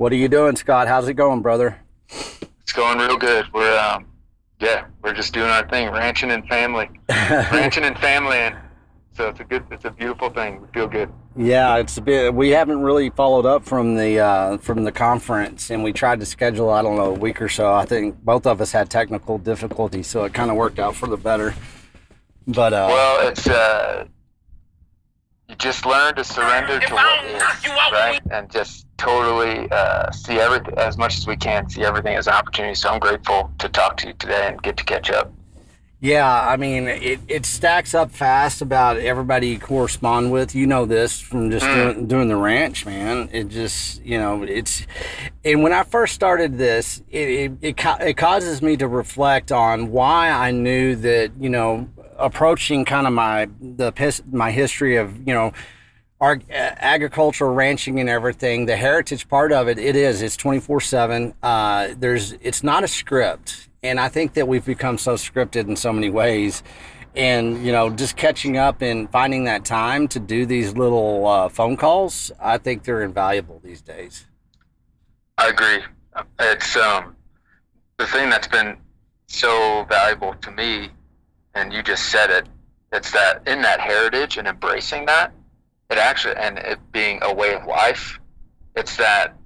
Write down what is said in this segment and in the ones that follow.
What are you doing, Scott? How's it going, brother? It's going real good. We're um, yeah, we're just doing our thing, ranching and family, ranching and family, and so it's a good, it's a beautiful thing. We feel good. Yeah, it's a bit. We haven't really followed up from the uh, from the conference, and we tried to schedule. I don't know a week or so. I think both of us had technical difficulties, so it kind of worked out for the better. But uh, well, it's uh, you just learn to surrender to what is, right? And just totally uh, see everything as much as we can, see everything as an opportunity. So I'm grateful to talk to you today and get to catch up. Yeah, I mean, it, it stacks up fast about everybody you correspond with. You know this from just mm. doing, doing the ranch, man. It just, you know, it's, and when I first started this, it, it, it, it causes me to reflect on why I knew that, you know, approaching kind of my the my history of you know our agriculture ranching and everything the heritage part of it it is it's 24 7 uh, there's it's not a script. And i think that we've become so scripted in so many ways. And you know just catching up and finding that time to do these little uh, phone calls i think they're invaluable these days. I agree. It's um the thing that's been so valuable to me and you just said it. It's that in that heritage and embracing that, it actually and it being a way of life. It's that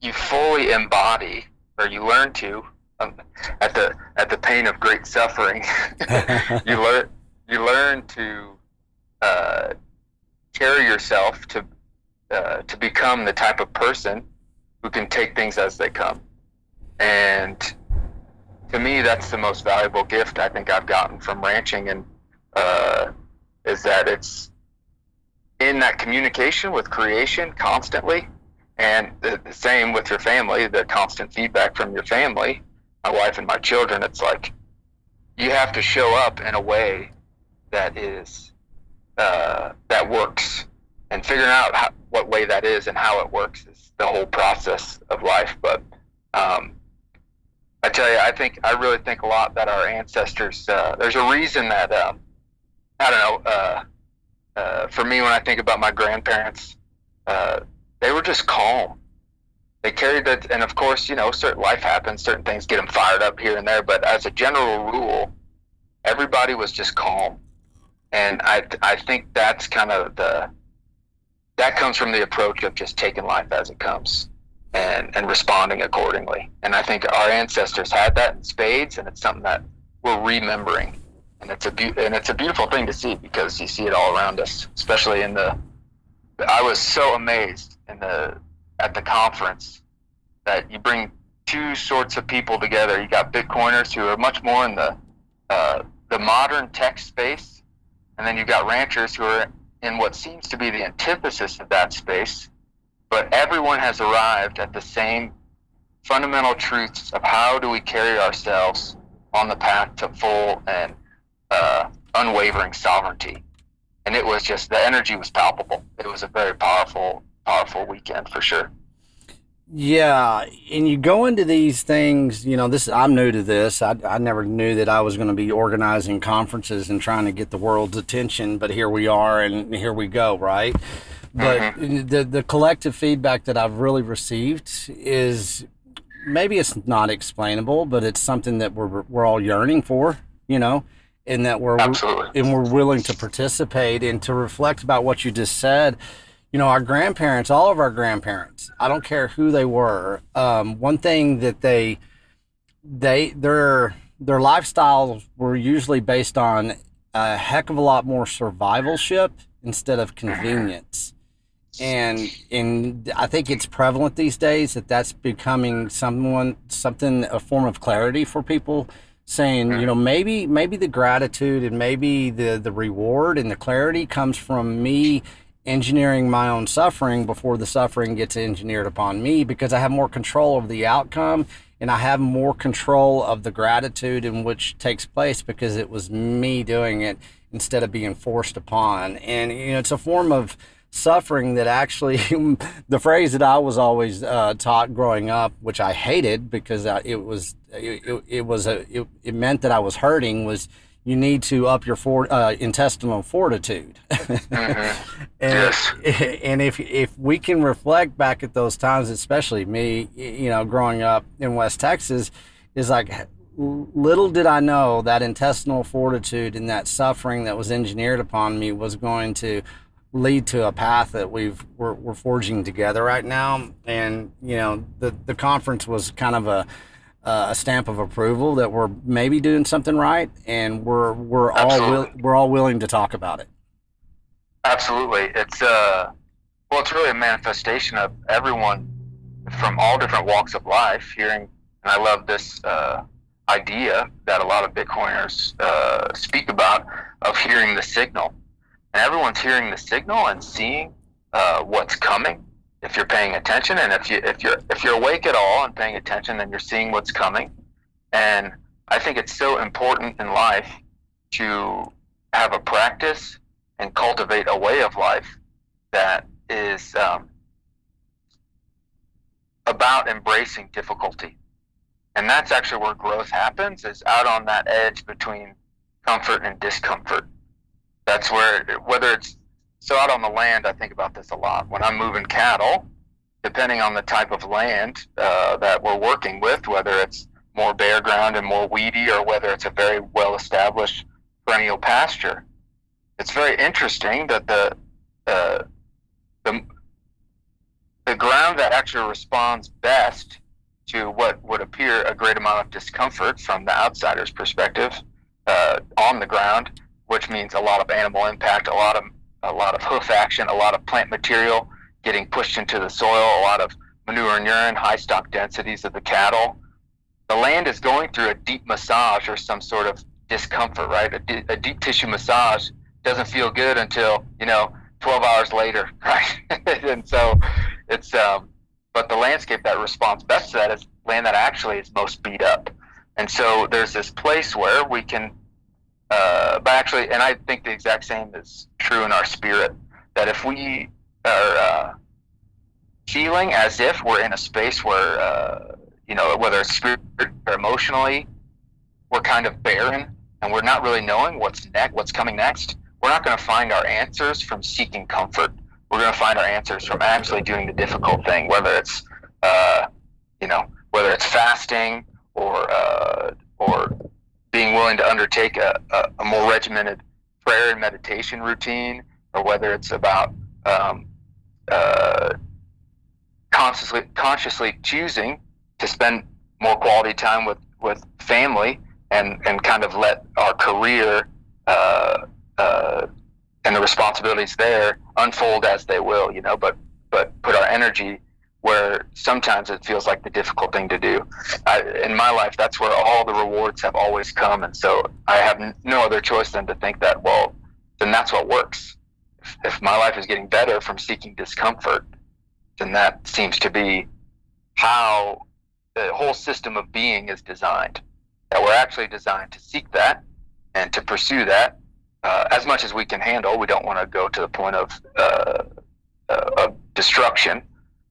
you fully embody, or you learn to, um, at the at the pain of great suffering. you learn you learn to uh, carry yourself to uh, to become the type of person who can take things as they come, and to me, that's the most valuable gift I think I've gotten from ranching, and uh, is that it's in that communication with creation constantly, and the, the, same with your family, the constant feedback from your family, my wife and my children. It's like you have to show up in a way that is uh, that works, and figuring out how, what way that is and how it works is the whole process of life. But um, I tell you, I think I really think a lot that our ancestors. Uh, there's a reason that um, I don't know. Uh, uh, for me, when I think about my grandparents, uh, they were just calm. They carried that, and of course, you know, certain life happens, certain things get them fired up here and there. But as a general rule, everybody was just calm, and I I think that's kind of the that comes from the approach of just taking life as it comes and, and responding accordingly. And I think our ancestors had that in spades, and it's something that we're remembering. And it's a be- and it's a beautiful thing to see because you see it all around us, especially in the. I was so amazed in the at the conference that you bring two sorts of people together. You got Bitcoiners who are much more in the uh, the modern tech space, and then you got ranchers who are in what seems to be the antithesis of that space, but everyone has arrived at the same fundamental truths of how do we carry ourselves on the path to full and uh, unwavering sovereignty. And it was just the energy was palpable. It was a very powerful, powerful weekend for sure. Yeah, and you go into these things. You know, this I'm new to this. I, I never knew that I was going to be organizing conferences and trying to get the world's attention, but here we are, and here we go. Right but mm-hmm. the the collective feedback that I've really received is maybe it's not explainable, but it's something that we're we're all yearning for, you know, and that we're Absolutely. and we're willing to participate and to reflect about what you just said. You know, our grandparents, all of our grandparents, I don't care who they were. Um, one thing that they they their their lifestyles were usually based on a heck of a lot more survivalship instead of convenience and and I think it's prevalent these days that that's becoming someone something a form of clarity for people saying you know maybe maybe the gratitude and maybe the the reward and the clarity comes from me engineering my own suffering before the suffering gets engineered upon me because I have more control over the outcome and I have more control of the gratitude in which takes place because it was me doing it instead of being forced upon. And you know it's a form of suffering that actually the phrase that I was always uh, taught growing up, which I hated because I, it was it, it, it was a it, it, meant that I was hurting was you need to up your for, uh, intestinal fortitude. Mm-hmm. and, Yes. and if if we can reflect back at those times, especially me, you know, growing up in West Texas, is like little did I know that intestinal fortitude and that suffering that was engineered upon me was going to lead to a path that we've we're, we're forging together right now. And you know, the the conference was kind of a uh, a stamp of approval that we're maybe doing something right, and we're we're all will, we're all willing to talk about it. Absolutely. It's uh well it's really a manifestation of everyone from all different walks of life hearing and I love this uh, idea that a lot of Bitcoiners uh, speak about of hearing the signal. And everyone's hearing the signal and seeing uh, what's coming if you're paying attention and if you if you're if you're awake at all and paying attention then you're seeing what's coming. And I think it's so important in life to have a practice and cultivate a way of life that is um, about embracing difficulty. And that's actually where growth happens, is out on that edge between comfort and discomfort. That's where, whether it's so out on the land, I think about this a lot. When I'm moving cattle, depending on the type of land uh, that we're working with, whether it's more bare ground and more weedy, or whether it's a very well established perennial pasture, it's very interesting that the uh, the the ground that actually responds best to what would appear a great amount of discomfort from the outsider's perspective uh, on the ground, which means a lot of animal impact, a lot of a lot of hoof action, a lot of plant material getting pushed into the soil, a lot of manure and urine, high stock densities of the cattle. The land is going through a deep massage or some sort of discomfort, right? A deep tissue massage doesn't feel good until you know 12 hours later, right? and so it's um, but the landscape that responds best to that is land that actually is most beat up. And so there's this place where we can, uh, but actually, and I think the exact same is true in our spirit. That if we are uh, feeling as if we're in a space where, uh, you know, whether it's spirit or emotionally, we're kind of barren and we're not really knowing what's next, what's coming next. We're not going to find our answers from seeking comfort. We're going to find our answers from actually doing the difficult thing, whether it's, uh, you know, whether it's fasting or uh, or being willing to undertake a, a, a more regimented prayer and meditation routine, or whether it's about um, uh, consciously consciously choosing to spend more quality time with with family and and kind of let our career uh, uh, and the responsibilities there unfold as they will, you know. But but put our energy where sometimes it feels like the difficult thing to do. I, in my life, that's where all the rewards have always come, and so I have n- no other choice than to think that well, then that's what works. If, if my life is getting better from seeking discomfort, then that seems to be how the whole system of being is designed. That we're actually designed to seek that and to pursue that uh, as much as we can handle. We don't want to go to the point of uh, uh, of destruction.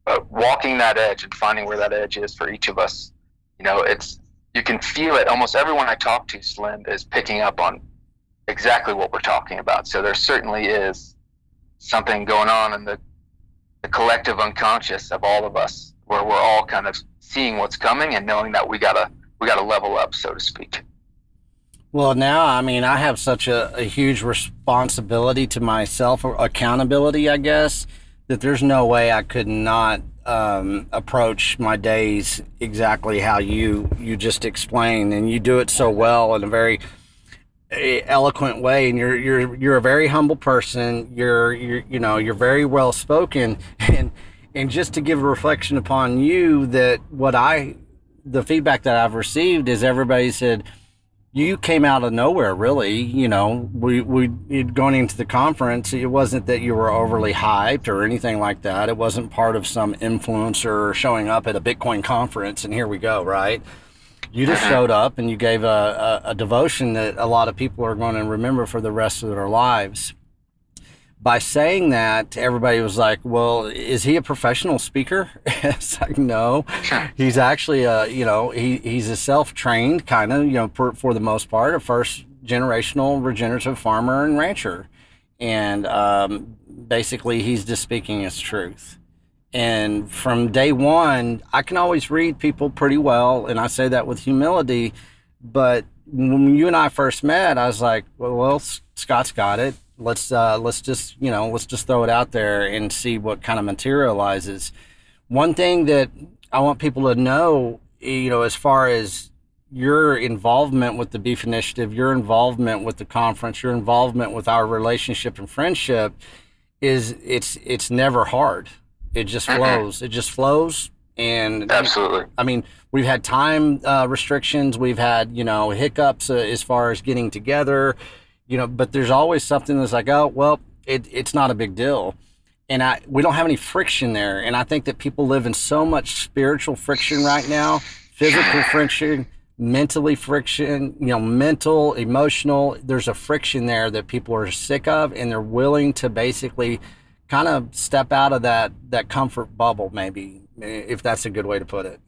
But walking that edge and finding where that edge is for each of us, you know, it's you can feel it. Almost everyone I talk to, Slim, is picking up on exactly what we're talking about. So there certainly is something going on in the the collective unconscious of all of us, where we're all kind of seeing what's coming and knowing that we gotta we gotta level up, so to speak. Well, now, I mean, I have such a, a huge responsibility to myself, or accountability, I guess, that there's no way I could not um, approach my days exactly how you you just explained, and you do it so well in a very eh, eloquent way. And you're you're you're a very humble person. You're you're you know you're very well spoken, and and just to give a reflection upon you that what I the feedback that I've received is everybody said you came out of nowhere really you know. We we you'd going into the conference. It wasn't that you were overly hyped or anything like that. It wasn't part of some influencer showing up at a bitcoin conference and here we go right? You just uh-huh. showed up and you gave a, a, a devotion that a lot of people are going to remember for the rest of their lives by saying that everybody was like well is he a professional speaker it's like no he's actually a you know he, he's a self-trained kind of you know for, for the most part a first generational regenerative farmer and rancher. And um, basically, he's just speaking his truth. And from day one, I can always read people pretty well. And I say that with humility. But when you and I first met, I was like, well, well Scott's got it. Let's uh, let's just you know let's just throw it out there and see what kind of materializes. One thing that I want people to know, you know, as far as your involvement with the Beef Initiative, your involvement with the conference, your involvement with our relationship and friendship, is it's it's never hard. It just flows. It just flows. And absolutely, I mean, we've had time uh, restrictions. We've had you know hiccups uh, as far as getting together. You know, but there's always something that's like, oh well, it, it's not a big deal and I we don't have any friction there. And I think that people live in so much spiritual friction right now, physical friction, mentally friction, you know, mental, emotional. There's a friction there that people are sick of, and they're willing to basically kind of step out of that that comfort bubble, maybe, if that's a good way to put it.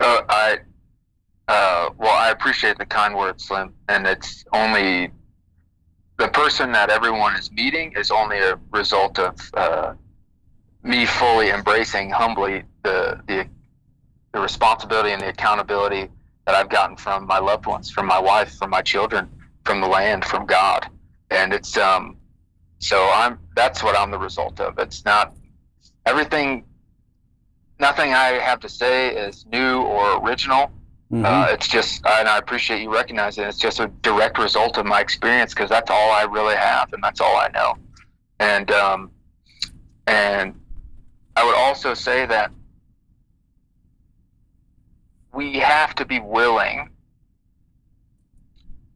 Uh, I uh, well, I appreciate the kind words, Slim, and it's only the person that everyone is meeting is only a result of uh, me fully embracing humbly the, the the responsibility and the accountability that I've gotten from my loved ones, from my wife, from my children, from the land, from God, and it's um so I'm that's what I'm the result of. It's not everything. Nothing I have to say is new or original. Mm-hmm. Uh, it's just, and I appreciate you recognizing it. it's just a direct result of my experience because that's all I really have and that's all I know. And um, and I would also say that we have to be willing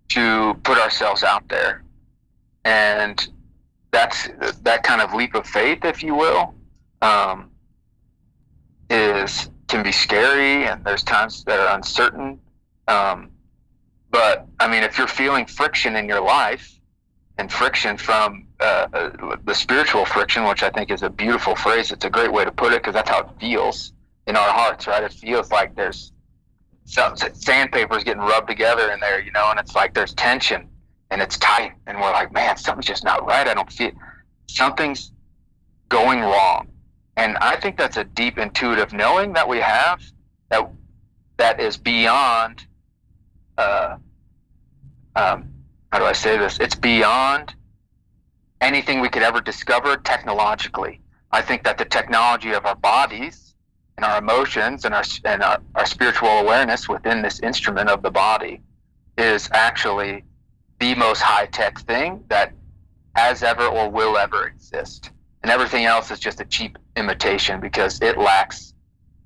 to put ourselves out there, and that's that kind of leap of faith, if you will, um, is can be scary and there's times that are uncertain. Um, but I mean, if you're feeling friction in your life and friction from uh, uh, the spiritual friction, which I think is a beautiful phrase, it's a great way to put it because that's how it feels in our hearts, right? It feels like there's some sandpaper's getting rubbed together in there, you know, and it's like there's tension and it's tight, and we're like, man, something's just not right. I don't feel something's going wrong and I think that's a deep intuitive knowing that we have that that is beyond. Uh, um, how do I say this? It's beyond anything we could ever discover technologically. I think that the technology of our bodies and our emotions and our and our, our spiritual awareness within this instrument of the body is actually the most high tech thing that has ever or will ever exist and everything else is just a cheap imitation because it lacks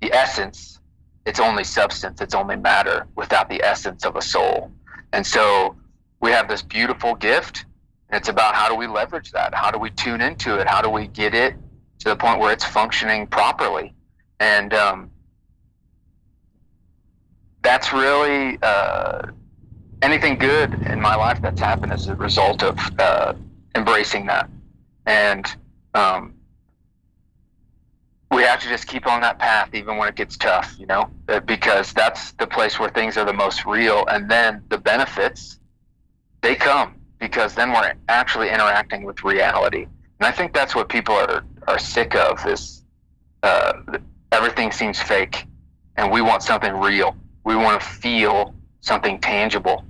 the essence. It's only substance, it's only matter without the essence of a soul. And so we have this beautiful gift. And it's about how do we leverage that? How do we tune into it? How do we get it to the point where it's functioning properly? And um, that's really uh, anything good in my life that's happened as a result of uh, embracing that. And um, we have to just keep on that path even when it gets tough, you know, uh, because that's the place where things are the most real. And then the benefits, they come because then we're actually interacting with reality. And I think that's what people are, are sick of is uh, everything seems fake and we want something real. We want to feel something tangible.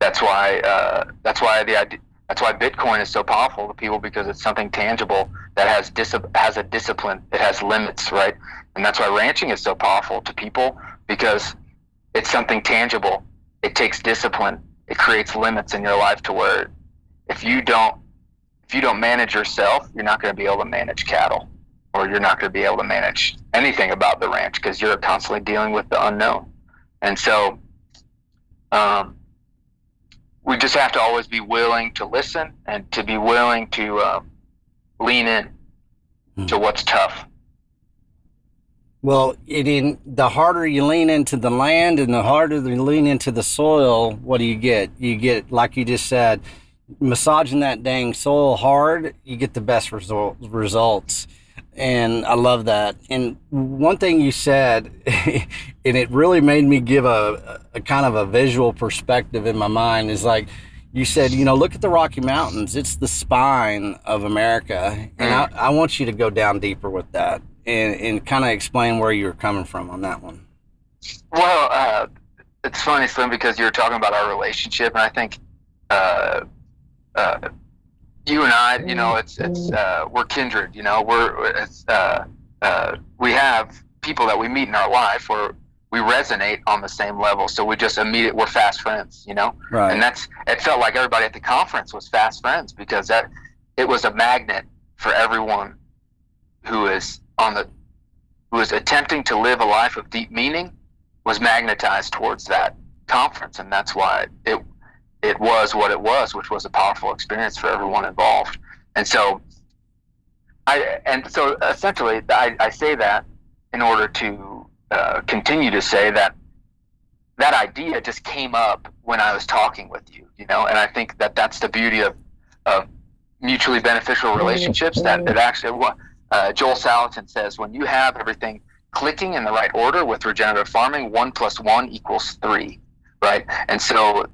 That's why, uh, that's why the idea, that's why Bitcoin is so powerful to people because it's something tangible that has dis- has a discipline. It has limits, right? And that's why ranching is so powerful to people because it's something tangible. It takes discipline. It creates limits in your life to where if you don't if you don't manage yourself, you're not going to be able to manage cattle or you're not going to be able to manage anything about the ranch because you're constantly dealing with the unknown. And so um, we just have to always be willing to listen and to be willing to uh, lean in mm. to what's tough. Well, it in the harder you lean into the land and the harder you lean into the soil, what do you get? You get like you just said, massaging that dang soil hard, you get the best result, results. And I love that. And one thing you said, and it really made me give a, a kind of a visual perspective in my mind, is like you said, you know, look at the Rocky Mountains. It's the spine of America. And I, I want you to go down deeper with that and, and kind of explain where you're coming from on that one. Well, uh, it's funny, Slim, because you were talking about our relationship, and I think uh, uh, you and I, you know, it's it's uh, we're kindred. You know, we're it's, uh, uh, we have people that we meet in our life where we resonate on the same level. So we just immediate we're fast friends. You know, Right. and that's it felt like everybody at the conference was fast friends because that it was a magnet for everyone who is on the who is attempting to live a life of deep meaning was magnetized towards that conference and that's why it it was what it was which was a powerful experience for everyone involved and so I and so essentially I, I say that in order to uh, continue to say that that idea just came up when I was talking with you, you know, and I think that that's the beauty of, of mutually beneficial relationships. That it actually, uh, Joel Salatin says, when you have everything clicking in the right order with regenerative farming, one plus one equals three, right? And so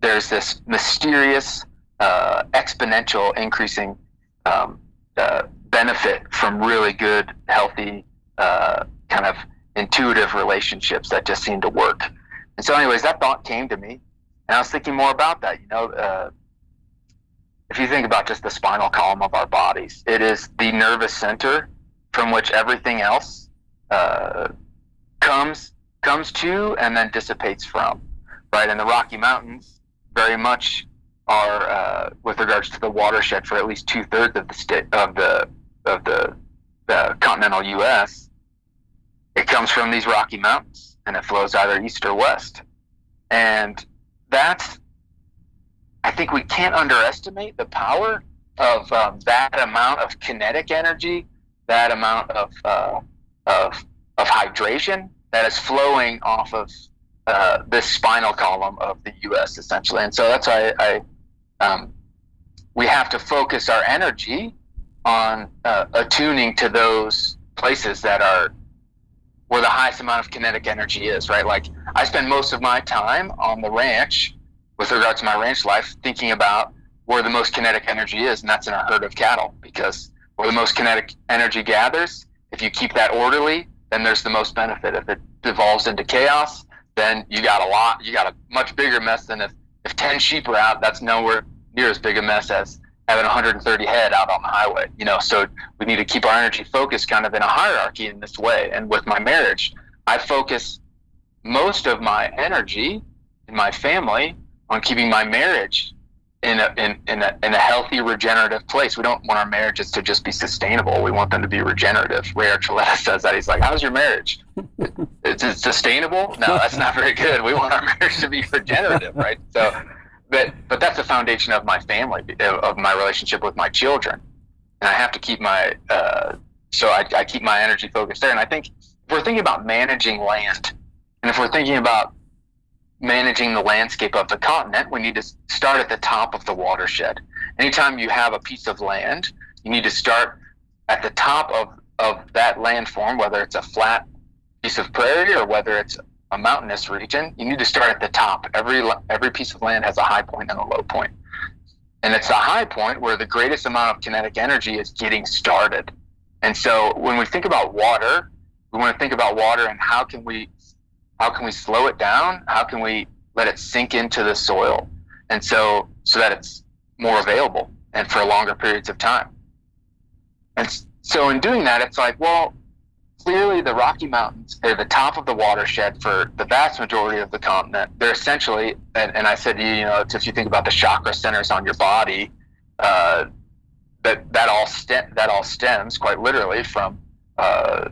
there's this mysterious, uh, exponential increasing um, uh, benefit from really good, healthy, uh, kind of intuitive relationships that just seem to work. And so, anyways, that thought came to me, and I was thinking more about that. You know, uh, if you think about just the spinal column of our bodies, it is the nervous center from which everything else uh, comes comes to and then dissipates from. Right, and the Rocky Mountains very much are, uh, with regards to the watershed for at least two thirds of the state of the of the, continental U.S. It comes from these Rocky Mountains and it flows either east or west. And that's, I think we can't underestimate the power of um, that amount of kinetic energy, that amount of, uh, of, of hydration that is flowing off of uh, this spinal column of the U.S. essentially. And so that's why I, um, we have to focus our energy on uh, attuning to those places that are where the highest amount of kinetic energy is, right? Like I spend most of my time on the ranch with regard to my ranch life thinking about where the most kinetic energy is, and that's in a herd of cattle because where the most kinetic energy gathers, if you keep that orderly, then there's the most benefit. If it devolves into chaos, then you got a lot, you got a much bigger mess than if, if 10 sheep are out, that's nowhere near as big a mess as having 130 head out on the highway, you know. So we need to keep our energy focused kind of in a hierarchy in this way. And with my marriage, I focus most of my energy in my family on keeping my marriage in a, in, in, a, in a healthy regenerative place. We don't want our marriages to just be sustainable. We want them to be regenerative. Ray Archuleta says that. He's like, how's your marriage? Is it sustainable? No, that's not very good. We want our marriage to be regenerative, right? So, but but that's the foundation of my family, of my relationship with my children, and I have to keep my uh, so I, I keep my energy focused there. And I think if we're thinking about managing land, and if we're thinking about managing the landscape of the continent, we need to start at the top of the watershed. Anytime you have a piece of land, you need to start at the top of, of that landform, whether it's a flat piece of prairie or whether it's a mountainous region, you need to start at the top. Every every piece of land has a high point and a low point. And it's a high point where the greatest amount of kinetic energy is getting started. And so when we think about water, we want to think about water and how can we how can we slow it down? How can we let it sink into the soil? And so so that it's more available and for longer periods of time. And so in doing that, it's like, well, clearly the Rocky Mountains are the top of the watershed for the vast majority of the continent. They're essentially, and, and I said, you know, if you think about the chakra centers on your body, uh, that that all stem, that all stems quite literally from uh,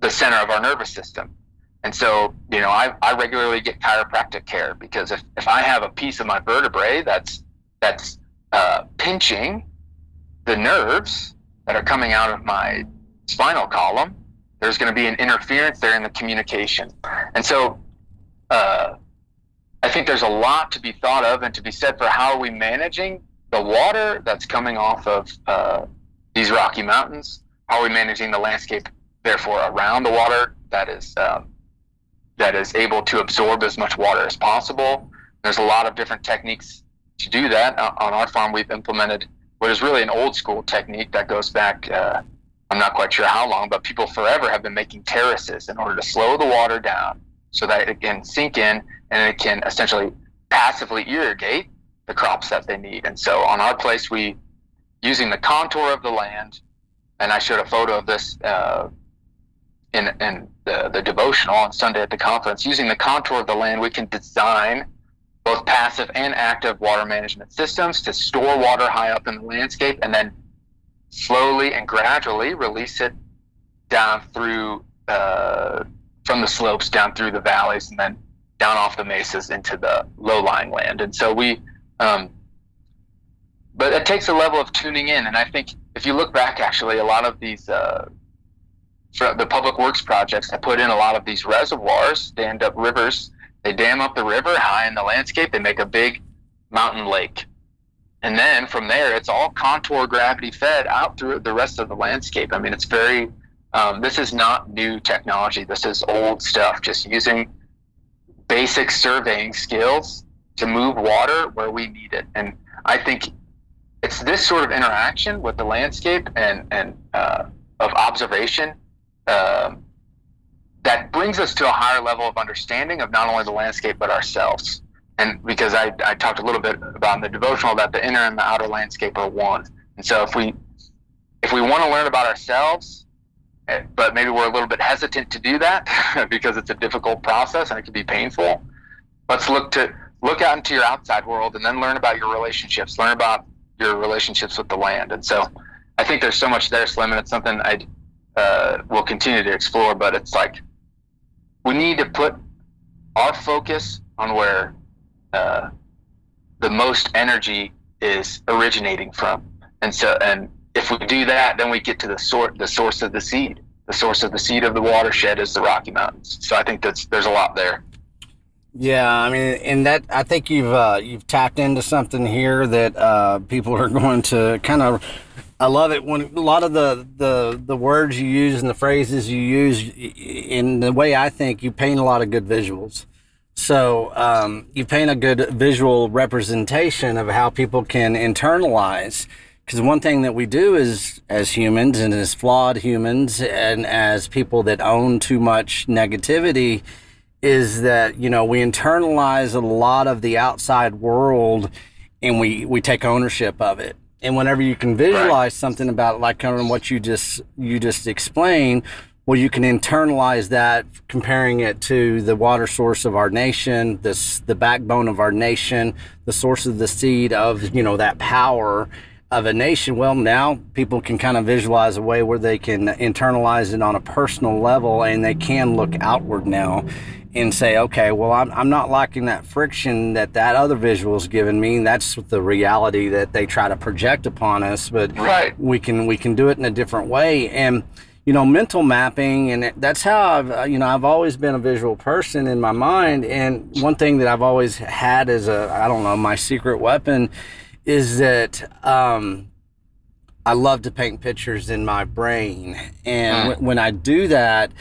the center of our nervous system. And so, you know, I, I regularly get chiropractic care because if, if I have a piece of my vertebrae that's that's uh, pinching the nerves that are coming out of my spinal column, there's going to be an interference there in the communication. And so uh, I think there's a lot to be thought of and to be said for how are we managing the water that's coming off of uh, these Rocky Mountains? How are we managing the landscape, therefore, around the water that is um, that is able to absorb as much water as possible? There's a lot of different techniques to do that uh, on our farm, we've implemented what is really an old school technique that goes back. Uh, I'm not quite sure how long, but people forever have been making terraces in order to slow the water down so that it can sink in and it can essentially passively irrigate the crops that they need. And so on our place, we using the contour of the land, and I showed a photo of this uh, in in the, the devotional on Sunday at the conference. Using the contour of the land, we can design both passive and active water management systems to store water high up in the landscape and then slowly and gradually release it down through uh, from the slopes down through the valleys and then down off the mesas into the low-lying land. And so we, um, but it takes a level of tuning in. And I think if you look back, actually, a lot of these uh, the public works projects that put in a lot of these reservoirs, they end up rivers they dam up the river high in the landscape. They make a big mountain lake. And then from there, it's all contour gravity fed out through the rest of the landscape. I mean, it's very, um, this is not new technology. This is old stuff, just using basic surveying skills to move water where we need it. And I think it's this sort of interaction with the landscape and, and uh, of observation um, that brings us to a higher level of understanding of not only the landscape but ourselves. And because I, I talked a little bit about the devotional that the inner and the outer landscape are one. And so if we if we want to learn about ourselves, eh, but maybe we're a little bit hesitant to do that because it's a difficult process and it can be painful, let's look to look out into your outside world and then learn about your relationships, learn about your relationships with the land. And so I think there's so much there, Slim, and it's something I uh, will continue to explore. But it's like we need to put our focus on where uh, the most energy is originating from, and so and if we do that, then we get to the sort the source of the seed. The source of the seed of the watershed is the Rocky Mountains. So I think that's there's a lot there. Yeah, I mean, and that I think you've uh, you've tapped into something here that uh, people are going to kind of I love it when a lot of the, the, the words you use and the phrases you use in the way I think you paint a lot of good visuals. So um, you paint a good visual representation of how people can internalize. Because one thing that we do is, as humans and as flawed humans and as people that own too much negativity, is that you know we internalize a lot of the outside world and we we take ownership of it and whenever you can visualize right. something about like kind of what you just you just explained well you can internalize that comparing it to the water source of our nation this the backbone of our nation the source of the seed of you know that power of a nation well now people can kind of visualize a way where they can internalize it on a personal level and they can look outward now and say, okay, well, I'm, I'm not liking that friction that that other visual is giving me. That's the reality that they try to project upon us. But right. we can we can do it in a different way. And you know, mental mapping, and that's how I've uh, you know I've always been a visual person in my mind. And one thing that I've always had as a I don't know my secret weapon is that. Um, I love to paint pictures in my brain, and mm. when I do that,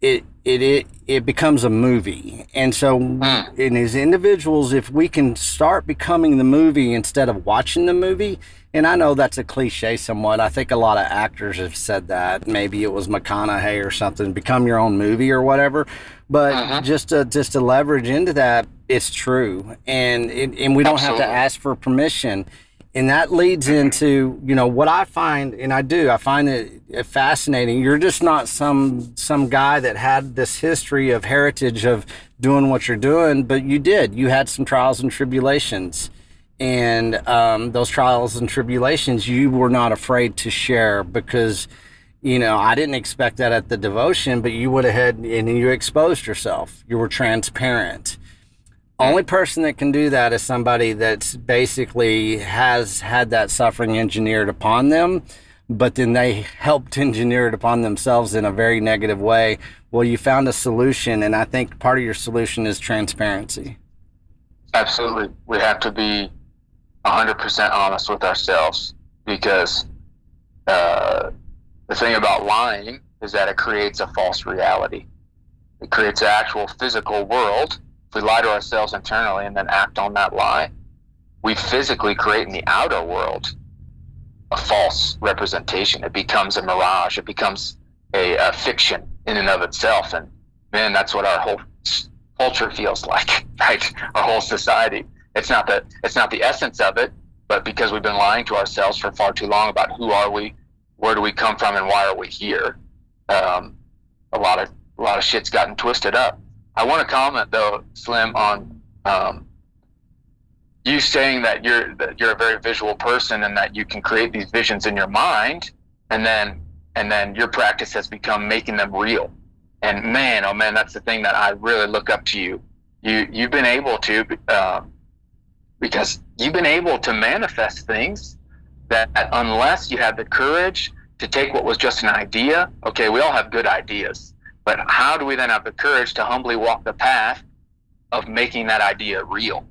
it it it it becomes a movie. And so mm. in as individuals, if we can start becoming the movie instead of watching the movie, and I know that's a cliche somewhat. I think a lot of actors have said that. Maybe it was McConaughey or something, become your own movie or whatever. But uh-huh. just to just to leverage into that, it's true. And it, and we don't Absolutely. have to ask for permission and that leads into you know what i find and i do i find it fascinating. You're just not some some guy that had this history of heritage of doing what you're doing but you did. You had some trials and tribulations. And um, those trials and tribulations you were not afraid to share because you know i didn't expect that at the devotion but you would have had and you exposed yourself. You were transparent only person that can do that is somebody that's basically has had that suffering engineered upon them but then they helped engineer it upon themselves in a very negative way. Well you found a solution and i think part of your solution is transparency. Absolutely. We have to be 100% honest with ourselves because uh, the thing about lying is that it creates a false reality. It creates an actual physical world we lie to ourselves internally and then act on that lie, we physically create in the outer world a false representation. It becomes a mirage. It becomes a, a fiction in and of itself. And man, that's what our whole culture feels like, right? Our whole society. It's not the it's not the essence of it, but because we've been lying to ourselves for far too long about who are we, where do we come from, and why are we here, um, a lot of a lot of shit's gotten twisted up. I want to comment though, Slim, on um, you saying that you're that you're a very visual person and that you can create these visions in your mind, and then and then your practice has become making them real. And man, oh man, that's the thing that I really look up to you. You you've been able to uh, because you've been able to manifest things that unless you have the courage to take what was just an idea, okay, we all have good ideas, but how do we then have the courage to humbly walk the path of making that idea real?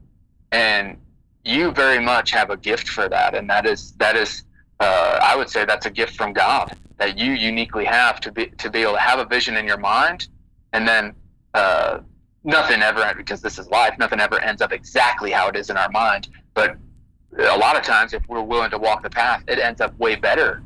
And you very much have a gift for that, and that is that is uh, I would say that's a gift from God that you uniquely have to be to be able to have a vision in your mind, and then uh, nothing ever because this is life. Nothing ever ends up exactly how it is in our mind, but a lot of times, if we're willing to walk the path, it ends up way better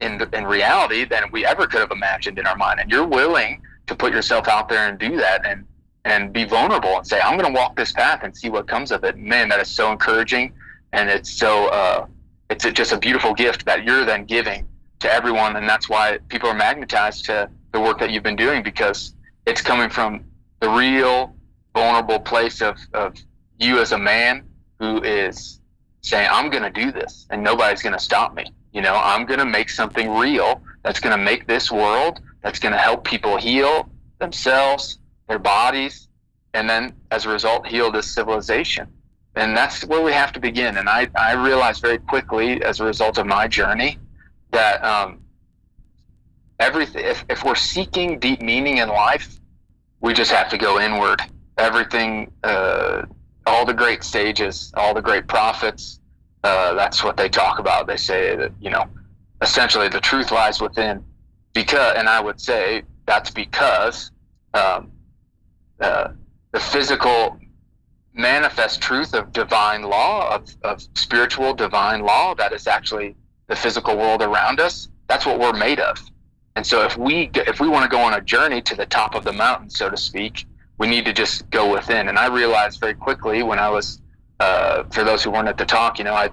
in the, in reality than we ever could have imagined in our mind. And you're willing to put yourself out there and do that, and and be vulnerable and say, I'm going to walk this path and see what comes of it. Man, that is so encouraging, and it's so uh, it's a, just a beautiful gift that you're then giving to everyone, and that's why people are magnetized to the work that you've been doing because it's coming from the real vulnerable place of, of you as a man who is saying, I'm going to do this and nobody's going to stop me. You know, I'm going to make something real that's going to make this world, that's going to help people heal themselves, their bodies, and then as a result, heal this civilization. And that's where we have to begin. And I, I realized very quickly as a result of my journey that um, everything, if, if we're seeking deep meaning in life, we just have to go inward. Everything, uh, all the great sages, all the great prophets, uh, that's what they talk about. They say that, you know, essentially the truth lies within. Because, and I would say that's because um, uh, the physical manifest truth of divine law, of, of spiritual divine law that is actually the physical world around us, that's what we're made of. And so if we if we want to go on a journey to the top of the mountain, so to speak, we need to just go within. And I realized very quickly when I was, uh, for those who weren't at the talk, you know, I,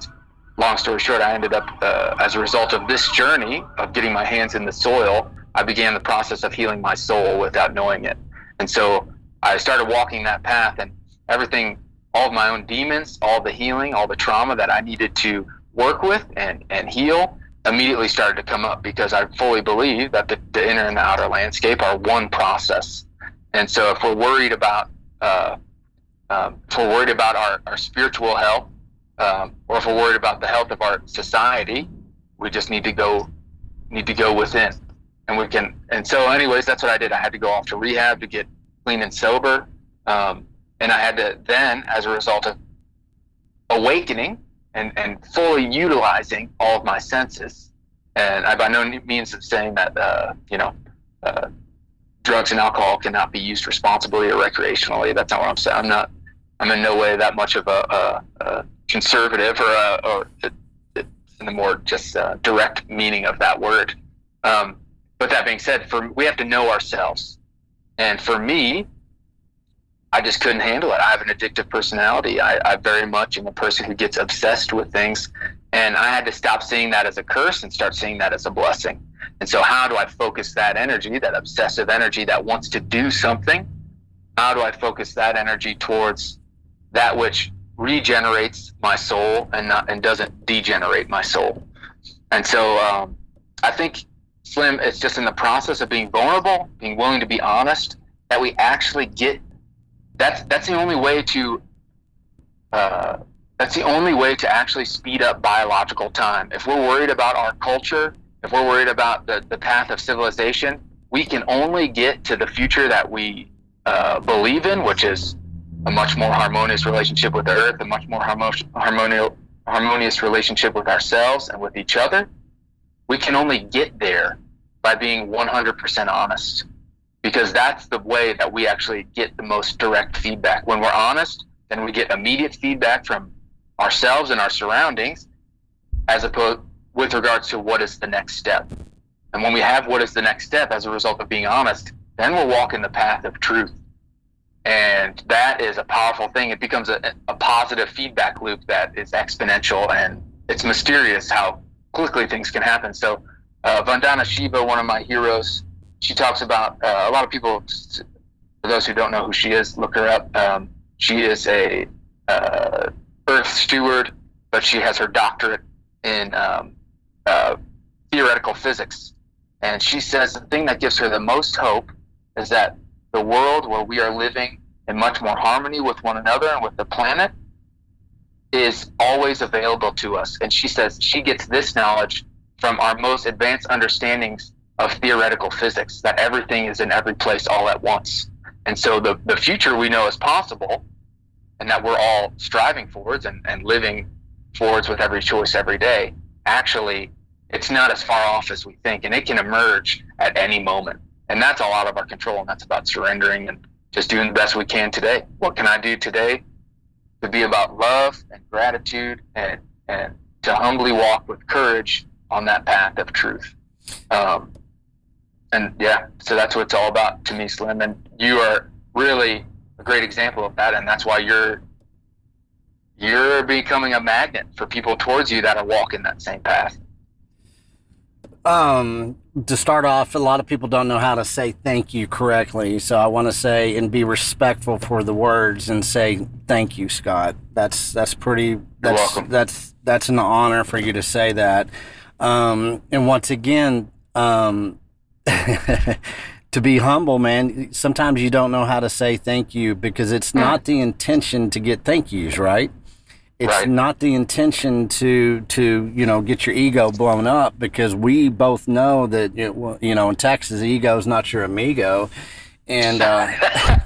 long story short, I ended up uh, as a result of this journey of getting my hands in the soil, I began the process of healing my soul without knowing it. And so I started walking that path, and everything, all of my own demons, all the healing, all the trauma that I needed to work with and, and heal immediately started to come up because I fully believe that the, the inner and the outer landscape are one process. And so if we're worried about, uh, um, if we're worried about our, our spiritual health, um, or if we're worried about the health of our society, we just need to go, need to go within and we can, and so anyways, that's what I did. I had to go off to rehab to get clean and sober. Um, and I had to then, as a result of awakening and, and fully utilizing all of my senses, and I by no means of saying that uh, you know uh, drugs and alcohol cannot be used responsibly or recreationally. That's not what I'm saying. I'm not. I'm in no way that much of a, a, a conservative or, a, or in the more just uh, direct meaning of that word. Um, but that being said, for we have to know ourselves, and for me, I just couldn't handle it. I have an addictive personality. I, I very much am a person who gets obsessed with things. And I had to stop seeing that as a curse and start seeing that as a blessing. And so, how do I focus that energy, that obsessive energy that wants to do something? How do I focus that energy towards that which regenerates my soul and not and doesn't degenerate my soul? And so, um, I think Slim, it's just in the process of being vulnerable, being willing to be honest, that we actually get that's that's the only way to uh, that's the only way to actually speed up biological time. If we're worried about our culture, if we're worried about the, the path of civilization, we can only get to the future that we uh, believe in, which is a much more harmonious relationship with the earth, a much more harmonious, harmonious relationship with ourselves and with each other. We can only get there by being 100% honest because that's the way that we actually get the most direct feedback. When we're honest, then we get immediate feedback from ourselves and our surroundings, as opposed with regards to what is the next step. And when we have what is the next step as a result of being honest, then we're walking the path of truth. And that is a powerful thing. It becomes a, a positive feedback loop that is exponential and it's mysterious how quickly things can happen. So, uh, Vandana Shiva, one of my heroes, she talks about uh, a lot of people, for those who don't know who she is, look her up. Um, she is a uh, earth steward, but she has her doctorate in um, uh, theoretical physics. And she says the thing that gives her the most hope is that the world where we are living in much more harmony with one another and with the planet is always available to us. And she says she gets this knowledge from our most advanced understandings of theoretical physics, that everything is in every place all at once. And so the, the future we know is possible and that we're all striving forwards and, and living forwards with every choice every day, actually, it's not as far off as we think. And it can emerge at any moment. And that's all out of our control. And that's about surrendering and just doing the best we can today. What can I do today to be about love and gratitude and, and to humbly walk with courage on that path of truth? Um, and yeah, so that's what it's all about to me, Slim. And you are really a great example of that, and that's why you're you're becoming a magnet for people towards you that are walking that same path. Um, to start off, a lot of people don't know how to say thank you correctly, so I want to say and be respectful for the words and say thank you, Scott. That's that's pretty. That's that's that's an honor for you to say that. Um, and once again, um, to be humble, man, sometimes you don't know how to say thank you because it's hmm. not the intention to get thank yous, right? It's right. not the intention to to you know get your ego blown up because we both know that you know in Texas ego is not your amigo, and uh,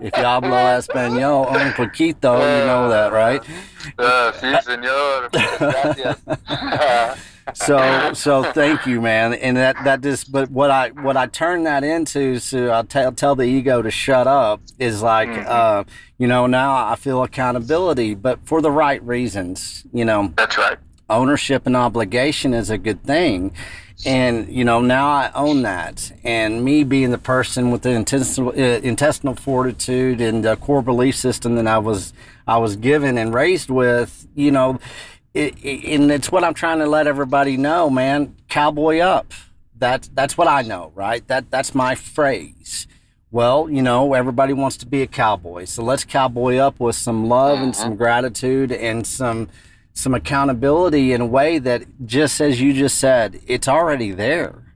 if you hablo español un poquito, you know that, right? Uh, sí, señor. Gracias so so thank you man. And that that just but what i what i turn that into so i'll tell tell the ego to shut up is like mm-hmm. uh you know now i feel accountability but for the right reasons you know. That's right. Ownership and obligation is a good thing. And you know now i own that. And me being the person with the intestinal, uh, intestinal fortitude and the core belief system that i was i was given and raised with you know it, it, and it's what I'm trying to let everybody know, man. Cowboy up. That's that's what I know, right? That that's my phrase. Well, you know, everybody wants to be a cowboy, so let's cowboy up with some love and some mm-hmm. gratitude and some some accountability in a way that just as you just said, it's already there.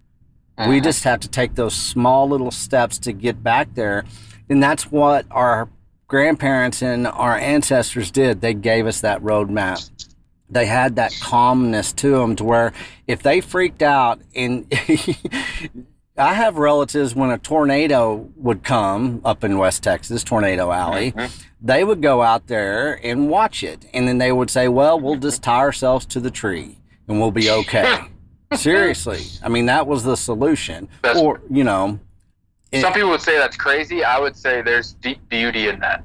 We mm-hmm. just have to take those small little steps to get back there. And that's what our grandparents and our ancestors did. They gave us that roadmap they had that calmness to them to where if they freaked out and I have relatives when a tornado would come up in West Texas, Tornado Alley, mm-hmm. they would go out there and watch it. And then they would say, well, we'll just tie ourselves to the tree and we'll be okay. Seriously. I mean, that was the solution. That's, or, you know. It, some people would say that's crazy. I would say there's deep beauty in that.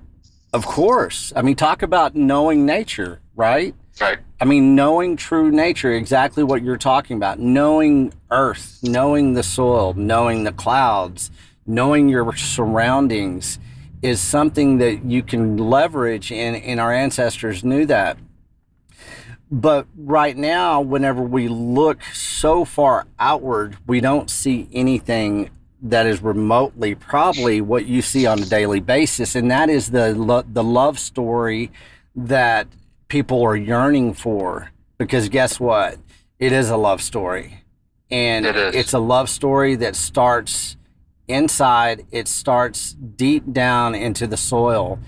Of course. I mean, talk about knowing nature, right? Right. I mean, knowing true nature, exactly what you're talking about, knowing earth, knowing the soil, knowing the clouds, knowing your surroundings is something that you can leverage, and, and our ancestors knew that. But right now, whenever we look so far outward, we don't see anything that is remotely probably what you see on a daily basis, and that is the the love story that people are yearning for because guess what? It is a love story. And it it's a love story that starts inside, it starts deep down into the soil.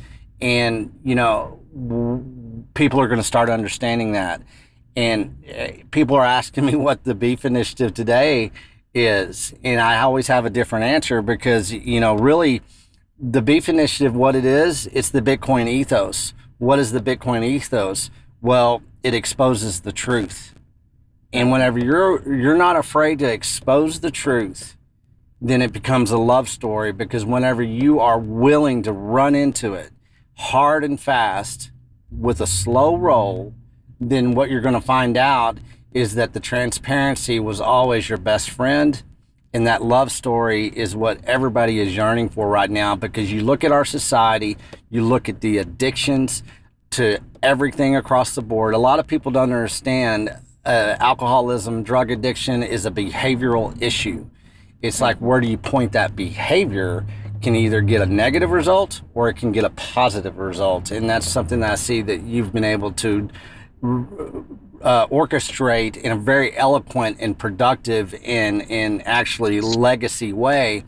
And, you know, people are going to start understanding that. And eh, people are asking me what the beef initiative today is. And I always have a different answer because, you know, really the beef initiative, what it is, it's the Bitcoin ethos what is the Bitcoin ethos? Well, it exposes the truth. And whenever you're you're not afraid to expose the truth, then it becomes a love story because whenever you are willing to run into it hard and fast, with a slow roll, then what you're going to find out is that the transparency was always your best friend. And that love story is what everybody is yearning for right now because you look at our society, you look at the addictions to everything across the board. A lot of people don't understand uh, alcoholism, drug addiction is a behavioral issue. It's like, where do you point that behavior? Can either get a negative result or it can get a positive result. And that's something that I see that you've been able to uh, orchestrate in a very eloquent and productive and, and actually legacy way.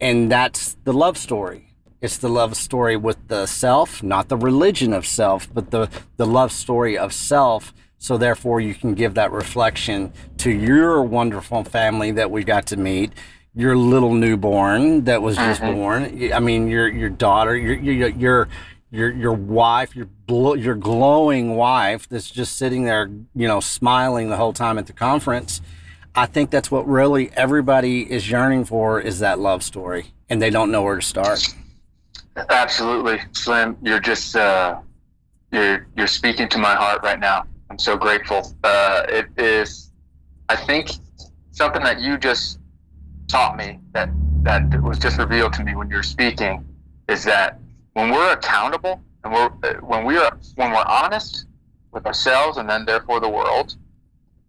And that's the love story. It's the love story with the self, not the religion of self, but the, the love story of self. So therefore you can give that reflection to your wonderful family that we got to meet, your little newborn that was just Mhm. born. I mean, your, your daughter, your, your, your, your your wife, your blo- your glowing wife that's just sitting there, you know, smiling the whole time at the conference. I think that's what really everybody is yearning for is that love story, and they don't know where to start. Absolutely, Slim. You're just uh, you're you're speaking to my heart right now. I'm so grateful. Uh, it is, I think, something that you just taught me that that was just revealed to me when you're speaking is that when we're accountable and we're uh, when we are when we're honest with ourselves and then therefore the world,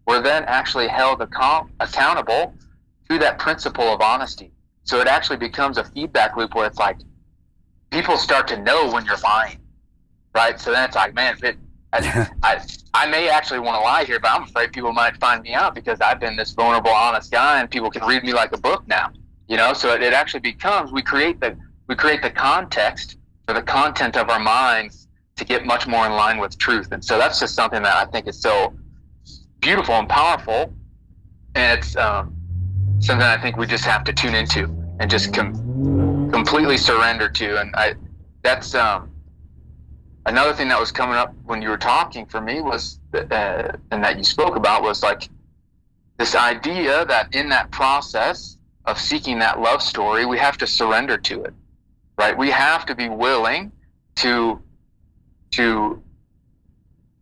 we're then actually held account- accountable to that principle of honesty. So it actually becomes a feedback loop where it's like people start to know when you're lying, right? So then it's like, man, it, I, I, I may actually want to lie here, but I'm afraid people might find me out because I've been this vulnerable, honest guy, and people can read me like a book now. You know, so it, it actually becomes we create the we create the context the content of our minds to get much more in line with truth, and so that's just something that I think is so beautiful and powerful, and it's um, something I think we just have to tune into and just com- completely surrender to. And I, that's um, another thing that was coming up when you were talking for me was, uh, and that you spoke about was like this idea that in that process of seeking that love story, we have to surrender to it, right? We have to be willing to to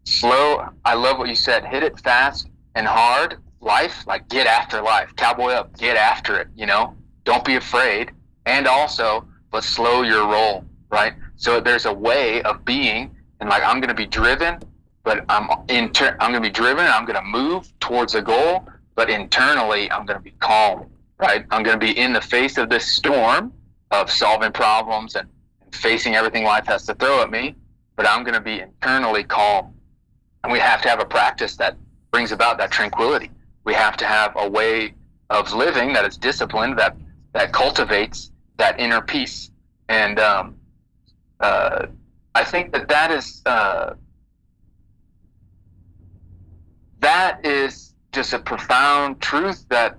slow. I love what you said. Hit it fast and hard. Life, like get after life. Cowboy up, get after it. You know, don't be afraid. And also, but slow your roll, right? So there's a way of being, and like I'm gonna be driven, but I'm inter- I'm gonna be driven. I'm gonna move towards a goal, but internally I'm gonna be calm, right? I'm gonna be in the face of this storm of solving problems and facing everything life has to throw at me, but I'm gonna be internally calm. And we have to have a practice that brings about that tranquility. We have to have a way of living that is disciplined, that that cultivates that inner peace. And um, uh, I think that that is uh, that is just a profound truth that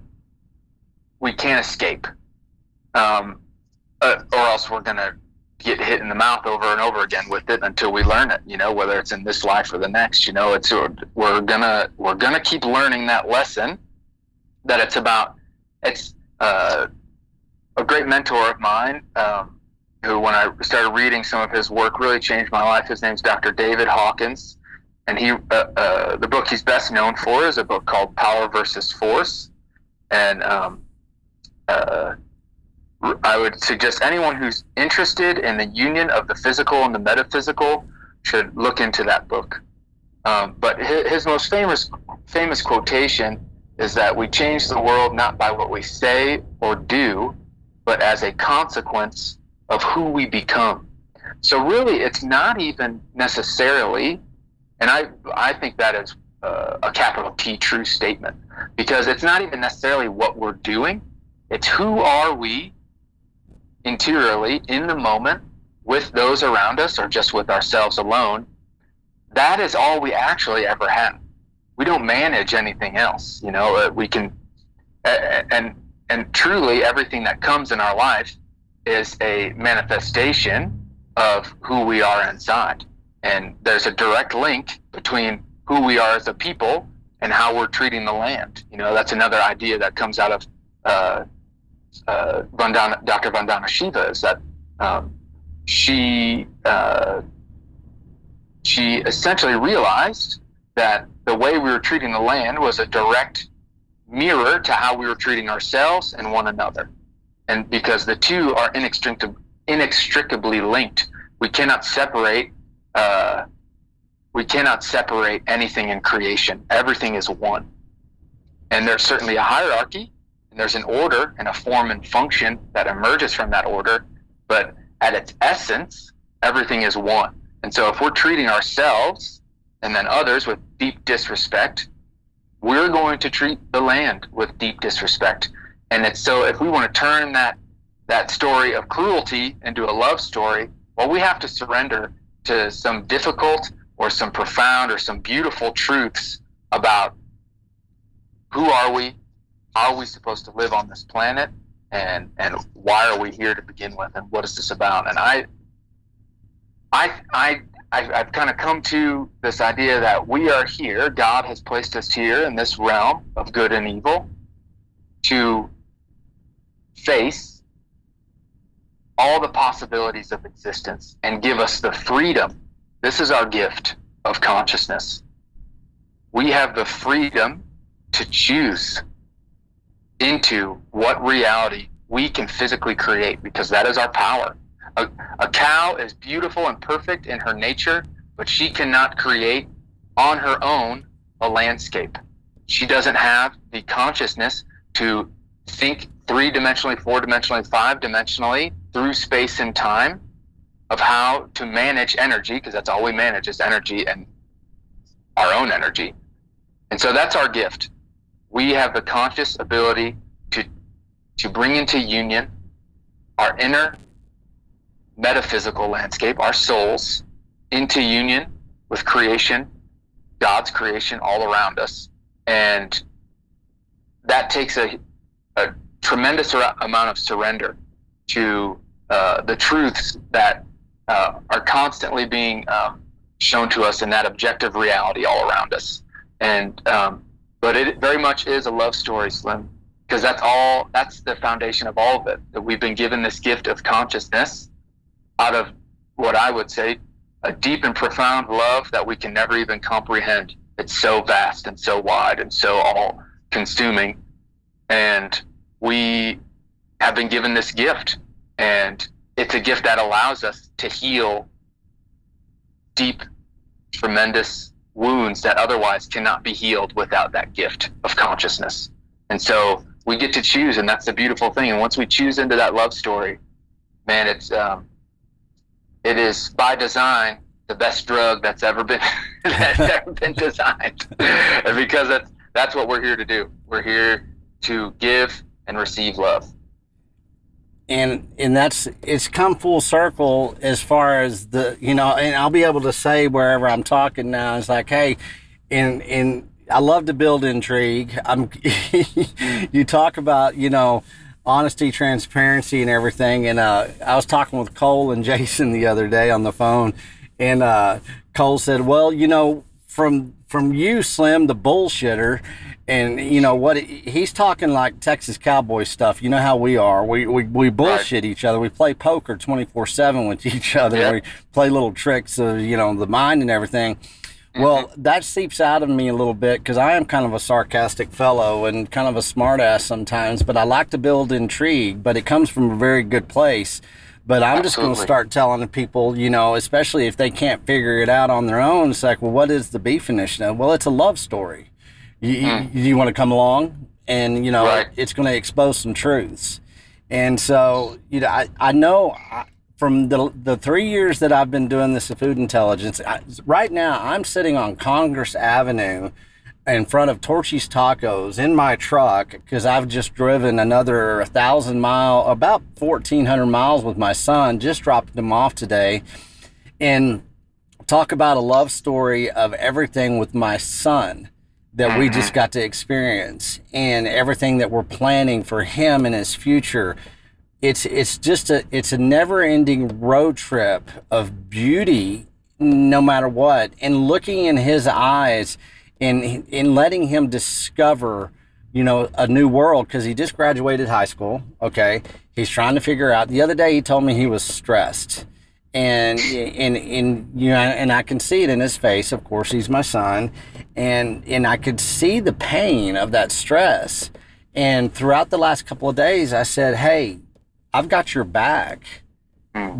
we can't escape, um, uh, or else we're gonna get hit in the mouth over and over again with it until we learn it. You know, whether it's in this life or the next. You know, it's we're gonna we're gonna keep learning that lesson. That it's about it's uh, a great mentor of mine. Um, who, when I started reading some of his work, really changed my life. His name's Dr. David Hawkins, and he uh, uh, the book he's best known for is a book called Power versus Force, and um, uh, I would suggest anyone who's interested in the union of the physical and the metaphysical should look into that book. Um, but his, his most famous famous quotation is that we change the world not by what we say or do, but as a consequence of who we become. So really, it's not even necessarily, and I I think that is uh, a capital T true statement because it's not even necessarily what we're doing. It's who are we interiorly in the moment with those around us or just with ourselves alone. That is all we actually ever have. We don't manage anything else. You know, uh, we can, and and truly everything that comes in our life is a manifestation of who we are inside. And there's a direct link between who we are as a people and how we're treating the land. You know, that's another idea that comes out of uh, uh, Vandana, Dr. Vandana Shiva is that um, she uh, she essentially realized that the way we were treating the land was a direct mirror to how we were treating ourselves and one another. And because the two are inextricably, inextricably linked, we cannot separate. Uh, we cannot separate anything in creation. Everything is one. And there's certainly a hierarchy, and there's an order and a form and function that emerges from that order. But at its essence, everything is one. And so if we're treating ourselves and then others with deep disrespect, we're going to treat the land with deep disrespect. And it's so if we want to turn that that story of cruelty into a love story, well, we have to surrender to some difficult or some profound or some beautiful truths about who are we, are we supposed to live on this planet, and and why are we here to begin with, and what is this about? And I, I, I I've, I've kind of come to this idea that we are here. God has placed us here in this realm of good and evil to face all the possibilities of existence and give us the freedom. This is our gift of consciousness. We have the freedom to choose into what reality we can physically create because that is our power. A, a cow is beautiful and perfect in her nature, but she cannot create on her own a landscape. She doesn't have the consciousness to think three dimensionally, four dimensionally, five dimensionally through space and time of how to manage energy, because that's all we manage is energy and our own energy. And so that's our gift. We have the conscious ability to, to bring into union our inner metaphysical landscape, our souls, into union with creation, God's creation all around us. And that takes a, a tremendous amount of surrender to uh, the truths that uh, are constantly being um, shown to us in that objective reality all around us. And um, but it very much is a love story, Slim, because that's all. That's the foundation of all of it. That we've been given this gift of consciousness, out of what I would say a deep and profound love that we can never even comprehend. It's so vast and so wide and so all consuming. And we have been given this gift. And it's a gift that allows us to heal deep, tremendous wounds that otherwise cannot be healed without that gift of consciousness. And so we get to choose, and that's the beautiful thing. And once we choose into that love story, man, it's um, it is by design the best drug that's ever been that's ever been designed, and because that's that's what we're here to do. We're here to give and receive love. And and that's it's come full circle as far as the you know, and I'll be able to say wherever I'm talking now, it's like, hey, and and I love to build intrigue. I'm you talk about, you know, honesty, transparency, and everything. And uh, I was talking with Cole and Jason the other day on the phone, and uh, Cole said, "Well, you know, from from you, Slim, the bullshitter." And you know what? He's talking like Texas cowboy stuff. You know how we are. We we, we bullshit right. each other. We play poker twenty four seven with each other. Yep. We play little tricks of you know the mind and everything. Well, mm-hmm. that seeps out of me a little bit because I am kind of a sarcastic fellow and kind of a smartass sometimes, but I like to build intrigue, but it comes from a very good place. But I'm Absolutely. just going to start telling people, you know, especially if they can't figure it out on their own, it's like, well, what is the beefinish? Well, it's a love story. You, mm. you, you want to come along? And, you know, right. it's going to expose some truths. And so, you know, I, I know from the, the three years that I've been doing this food intelligence, I, right now I'm sitting on Congress Avenue in front of Torchy's Tacos in my truck because I've just driven another thousand mile, about 1,400 miles with my son, just dropped him off today. And talk about a love story of everything with my son that we just mm-hmm. got to experience. And everything that we're planning for him and his future it's it's just a it's a never ending road trip of beauty no matter what. And looking in his eyes and in letting him discover you know a new world because he just graduated high school okay? He's trying to figure out. The other day he told me he was stressed and and and you know and I can see it in his face. Of course he's my son. And and I could see the pain of that stress. And throughout the last couple of days I said hey I've got your back.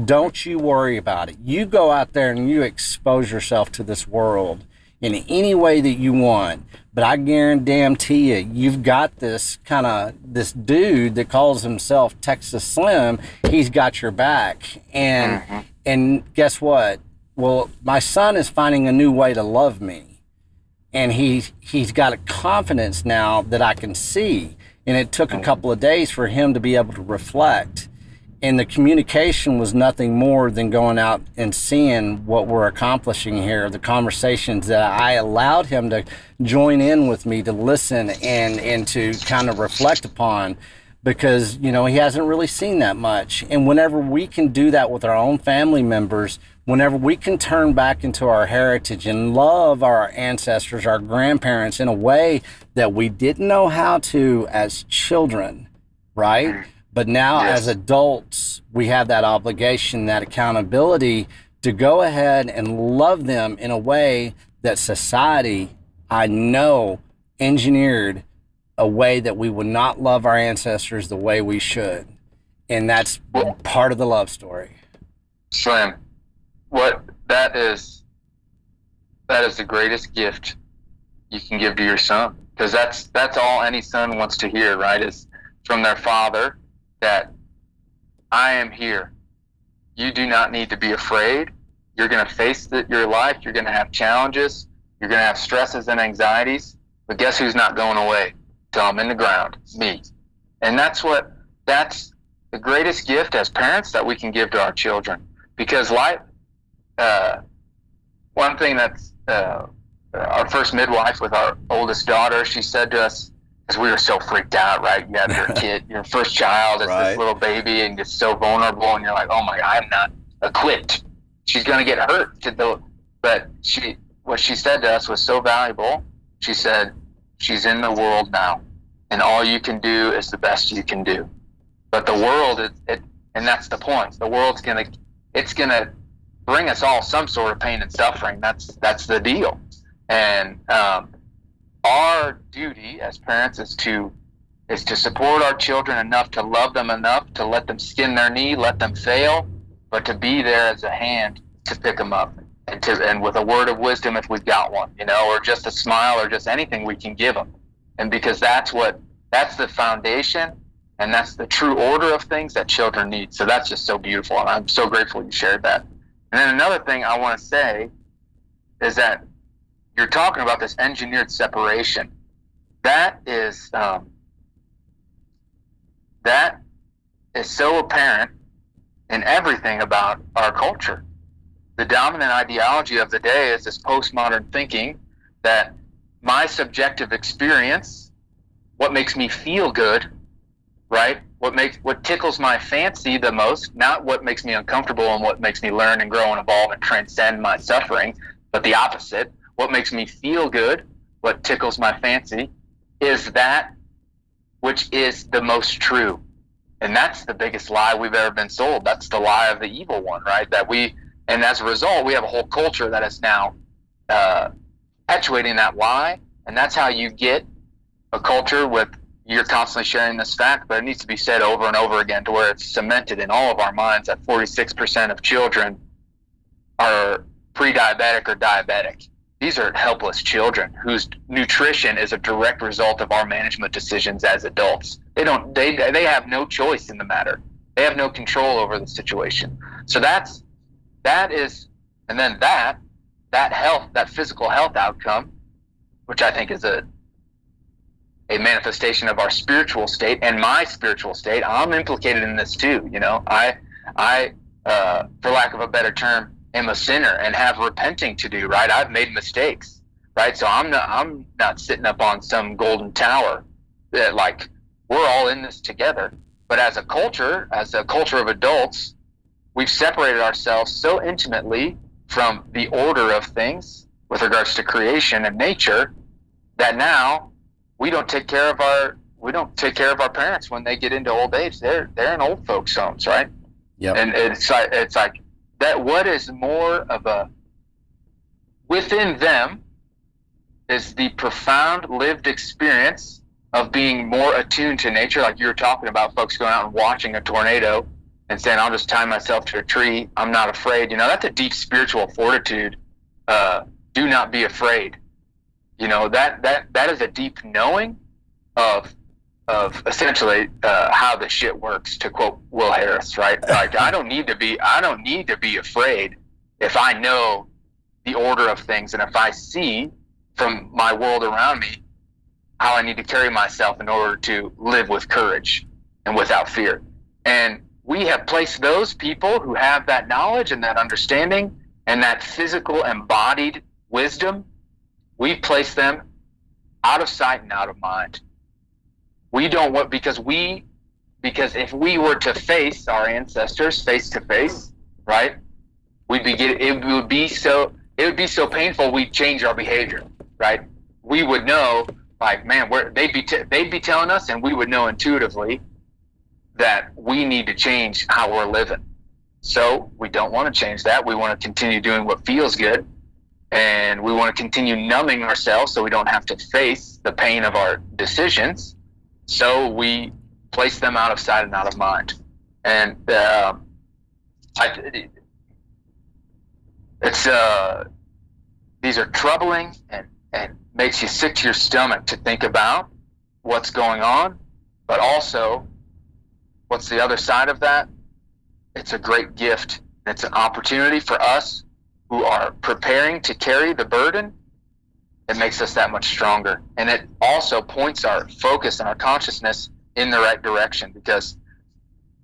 Don't you worry about it. You go out there and you expose yourself to this world in any way that you want. But I guarantee you, you've got this kind of this dude that calls himself Texas Slim. He's got your back, and mm-hmm. And guess what? Well, my son is finding a new way to love me, and he's he's got a confidence now that I can see. And it took a mm-hmm. couple of days for him to be able to reflect and the communication was nothing more than going out and seeing what we're accomplishing here the conversations that i allowed him to join in with me to listen and and to kind of reflect upon because you know he hasn't really seen that much and whenever we can do that with our own family members whenever we can turn back into our heritage and love our ancestors our grandparents in a way that we didn't know how to as children right but now, yes. as adults, we have that obligation, that accountability to go ahead and love them in a way that society, I know, engineered a way that we would not love our ancestors the way we should. And that's part of the love story. Slim, what that is, that is the greatest gift you can give to your son. Because that's that's all any son wants to hear, right? Is from their father that I am here. You do not need to be afraid. You're going to face the, your life. You're going to have challenges. You're going to have stresses and anxieties. But guess who's not going away I'm in the ground? Me. And that's what, that's the greatest gift as parents that we can give to our children. Because life, uh, one thing that's, uh, our first midwife with our oldest daughter, she said to us, because we were so freaked out, right? You have your kid, your first child is right. this little baby, and just so vulnerable, and you're like, oh my god, I'm not equipped. She's gonna get hurt. To the, but she, what she said to us was so valuable. She said, she's in the world now, and all you can do is the best you can do. But the world, is, it, and that's the point. The world's gonna, it's gonna bring us all some sort of pain and suffering. That's that's the deal. And um, our duty as parents is to is to support our children enough to love them enough to let them skin their knee, let them fail, but to be there as a hand to pick them up and to and with a word of wisdom if we've got one, you know, or just a smile or just anything we can give them. And because that's what that's the foundation and that's the true order of things that children need. So that's just so beautiful, and I'm so grateful you shared that. And then another thing I want to say is that you're talking about this engineered separation. That is um, that is so apparent in everything about our culture. The dominant ideology of the day is this postmodern thinking that my subjective experience, what makes me feel good, right? What makes what tickles my fancy the most, not what makes me uncomfortable and what makes me learn and grow and evolve and transcend my suffering, but the opposite what makes me feel good, what tickles my fancy, is that which is the most true. And that's the biggest lie we've ever been sold. That's the lie of the evil one, right? That we, and as a result, we have a whole culture that is now uh, perpetuating that lie. And that's how you get a culture with, you're constantly sharing this fact, but it needs to be said over and over again to where it's cemented in all of our minds that 46% of children are pre diabetic or diabetic these are helpless children whose nutrition is a direct result of our management decisions as adults. They don't they they have no choice in the matter. They have no control over the situation. So that's that is and then that that health that physical health outcome which I think is a a manifestation of our spiritual state and my spiritual state. I'm implicated in this too, you know. I I uh, for lack of a better term am a sinner and have repenting to do, right? I've made mistakes, right? So I'm not I'm not sitting up on some golden tower that like we're all in this together. But as a culture, as a culture of adults, we've separated ourselves so intimately from the order of things with regards to creation and nature that now we don't take care of our we don't take care of our parents when they get into old age. They're they're in old folks' homes, right? Yeah. And it's like it's like that what is more of a within them is the profound lived experience of being more attuned to nature, like you were talking about, folks going out and watching a tornado and saying, "I'll just tie myself to a tree. I'm not afraid." You know, that's a deep spiritual fortitude. Uh, do not be afraid. You know that that that is a deep knowing of of essentially uh, how the shit works. To quote Will Harris, right? Like I don't need to be I don't need to be afraid if I know the order of things and if I see from my world around me how I need to carry myself in order to live with courage and without fear. And we have placed those people who have that knowledge and that understanding and that physical embodied wisdom, we've placed them out of sight and out of mind. We don't want because we because if we were to face our ancestors face to face, right? We'd be it would be so it would be so painful we'd change our behavior, right? We would know like man, where they'd be t- they'd be telling us and we would know intuitively that we need to change how we're living. So we don't want to change that. We want to continue doing what feels good. And we want to continue numbing ourselves so we don't have to face the pain of our decisions. So we place them out of sight and out of mind. And uh, I, it's uh, these are troubling and, and makes you sick to your stomach to think about what's going on, but also what's the other side of that? It's a great gift. It's an opportunity for us who are preparing to carry the burden. It makes us that much stronger. And it also points our focus and our consciousness in the right direction because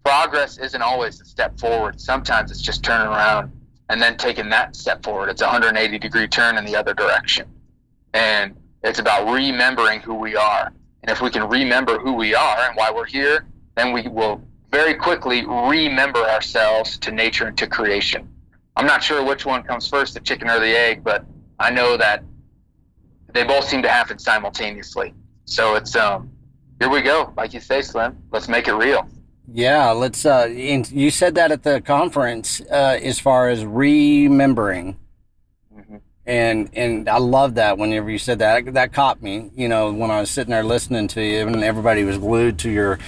progress isn't always a step forward. Sometimes it's just turning around and then taking that step forward. It's a 180 degree turn in the other direction. And it's about remembering who we are. And if we can remember who we are and why we're here, then we will very quickly remember ourselves to nature and to creation. I'm not sure which one comes first, the chicken or the egg, but I know that they both seem to happen simultaneously. So it's um here we go, like you say, Slim. Let's make it real. Yeah, let's. Uh, you said that at the conference uh, as far as remembering, mm-hmm. and and I love that. Whenever you said that, that caught me. You know, when I was sitting there listening to you, and everybody was glued to your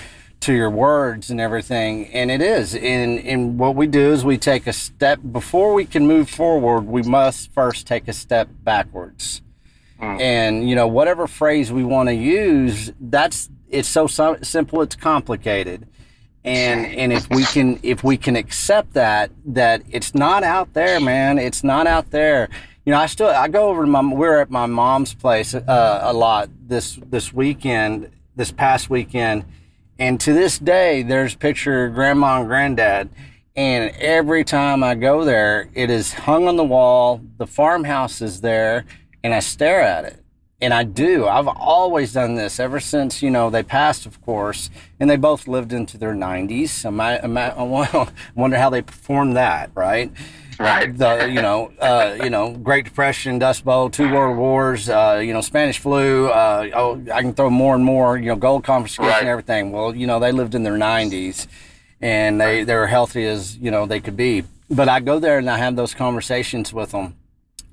to your words and everything. And it is. And, and what we do is we take a step before we can move forward, we must first take a step backwards. Mm. And, you know, whatever phrase we want to use, that's it's so simple, it's complicated. And and if we can if we can accept that that it's not out there, man, it's not out there. You know, I still I go over to my we're at my mom's place uh, a lot this this weekend, this past weekend, and to this day, there's a picture of grandma and granddad. And every time I go there, it is hung on the wall. The farmhouse is there, and I stare at it. And I do. I've always done this ever since, you know, they passed, of course, and they both lived into their 90s. I, wonder how they performed that, right? Right. The you know uh, you know Great Depression, Dust Bowl, two World Wars, uh, you know Spanish flu. Uh, oh, I can throw more and more. You know gold confiscation, right. everything. Well, you know they lived in their 90s, and they they were healthy as you know they could be. But I go there and I have those conversations with them,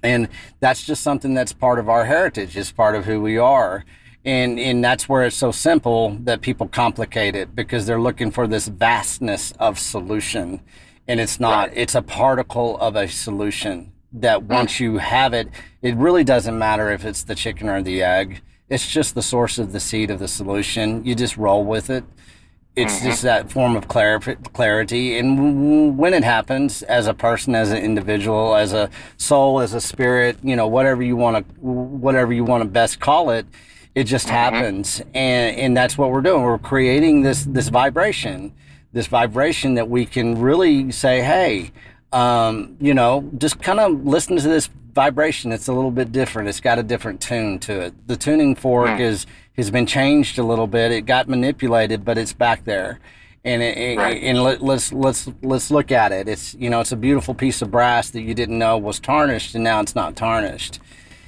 and that's just something that's part of our heritage. It's part of who we are. And, and that's where it's so simple that people complicate it because they're looking for this vastness of solution and it's not. Right. It's a particle of a solution that hmm. once you have it, it really doesn't matter if it's the chicken or the egg. It's just the source of the seed of the solution. You just roll with it. It's mm-hmm. just that form of clarity. And when it happens, as a person, as an individual, as a soul, as a spirit, you know, whatever you want to, whatever you want to best call it, it just mm-hmm. happens. And, and that's what we're doing. We're creating this, this vibration this vibration that we can really say, hey, um, you know, just kind of listen to this vibration. It's a little bit different. It's got a different tune to it. The tuning fork mm. is has been changed a little bit. It got manipulated, but it's back there. And it, right. and let, let's let's let's look at it. It's you know it's a beautiful piece of brass that you didn't know was tarnished, and now it's not tarnished.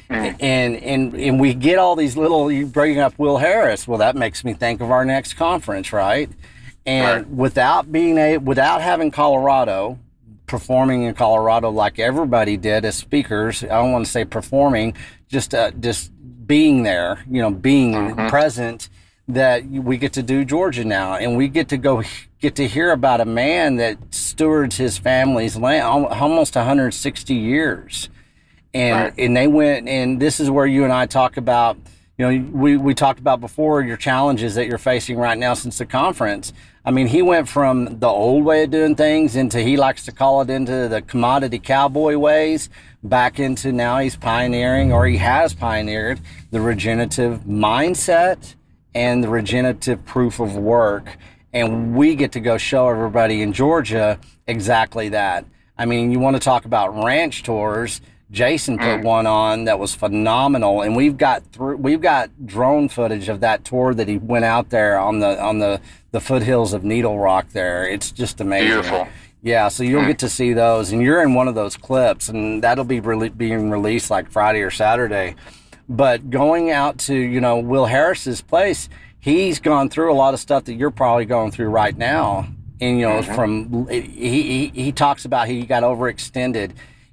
Mm. And and and we get all these little. You bring up Will Harris. Well, that makes me think of our next conference, right? And right. without being a without having Colorado, performing in Colorado like everybody did as speakers. I don't want to say performing, just uh, just being there, you know, being mm-hmm. present. That we get to do Georgia now, and we get to go get to hear about a man that stewards his family's land almost 160 years, and right. and they went and this is where you and I talk about you know, we, we talked about before your challenges that you're facing right now since the conference. I mean, he went from the old way of doing things into, he likes to call it into the commodity cowboy ways, back into now he's pioneering or he has pioneered the regenerative mindset and the regenerative proof of work. And we get to go show everybody in Georgia exactly that. I mean, you want to talk about ranch tours Jason put mm. one on that was phenomenal, and we've got through we've got drone footage of that tour that he went out there on the on the the foothills of Needle Rock. There, it's just amazing. Beautiful. Yeah, so you'll mm. get to see those, and you're in one of those clips, and that'll be re- being released like Friday or Saturday. But going out to you know Will Harris's place, he's gone through a lot of stuff that you're probably going through right now. And you know, mm-hmm. from he, he he talks about he got overextended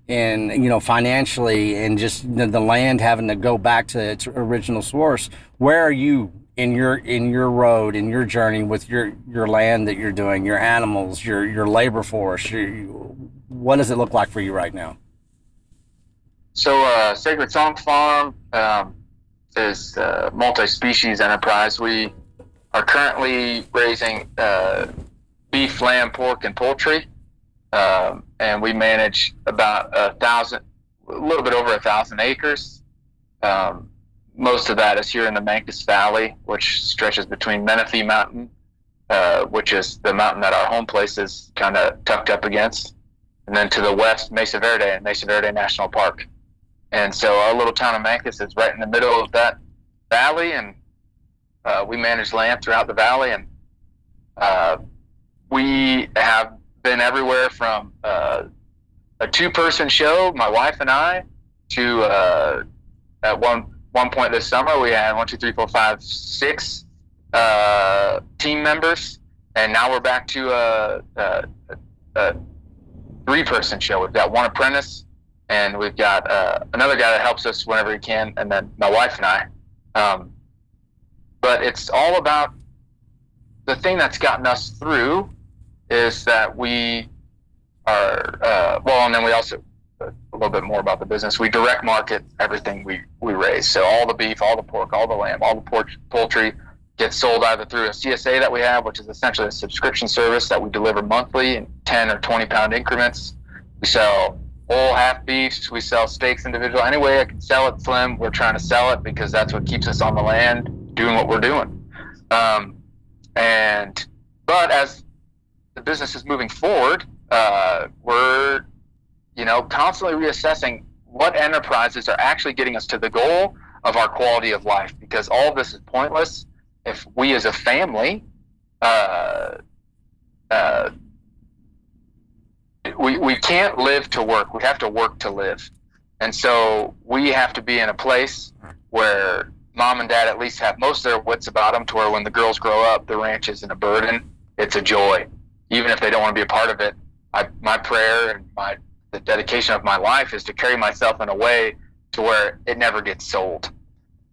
and you know financially and just the, the, land having to go back to its original source where are you in your in your road in your journey with your your land that you're doing your animals your your labor force your, what does it look like for you right now? So uh, sacred song farm um, is a multi-species enterprise. We are currently raising uh, beef lamb pork and poultry. Um, and we manage about a thousand, a little bit over a thousand acres. Um, most of that is here in the Mancos Valley, which stretches between Menefee Mountain, uh, which is the mountain that our home place is kind of tucked up against, and then to the west, Mesa Verde and Mesa Verde National Park. And so our little town of Mancos is right in the middle of that valley, and uh, we manage land throughout the valley, and uh, we have been everywhere from uh, a two-person show, my wife and I, to uh, at one one point this summer we had one, two, three, four, five, six uh, team members, and now we're back to a, a, a three-person show. We've got one apprentice, and we've got uh, another guy that helps us whenever he can, and then my wife and I. Um, but it's all about the thing that's gotten us through is that we are uh, well, and then we also a little bit more about the business. We direct market everything we we raise. So all the beef, all the pork, all the lamb, all the pork, poultry gets sold either through a CSA that we have, which is essentially a subscription service that we deliver monthly in 10 or 20 pound increments. We sell whole half beefs. We sell steaks individual. Any way I can sell it slim, we're trying to sell it because that's what keeps us on the land doing what we're doing. Um, and but as the business is moving forward, uh, we're you know constantly reassessing what enterprises are actually getting us to the goal of our quality of life because all this is pointless if we as a family uh, uh, we, we can't live to work. We have to work to live. And so we have to be in a place where mom and dad at least have most of their wits about them to where when the girls grow up the ranch isn't a burden it's a joy. Even if they don't want to be a part of it, I, my prayer and my the dedication of my life is to carry myself in a way to where it never gets sold.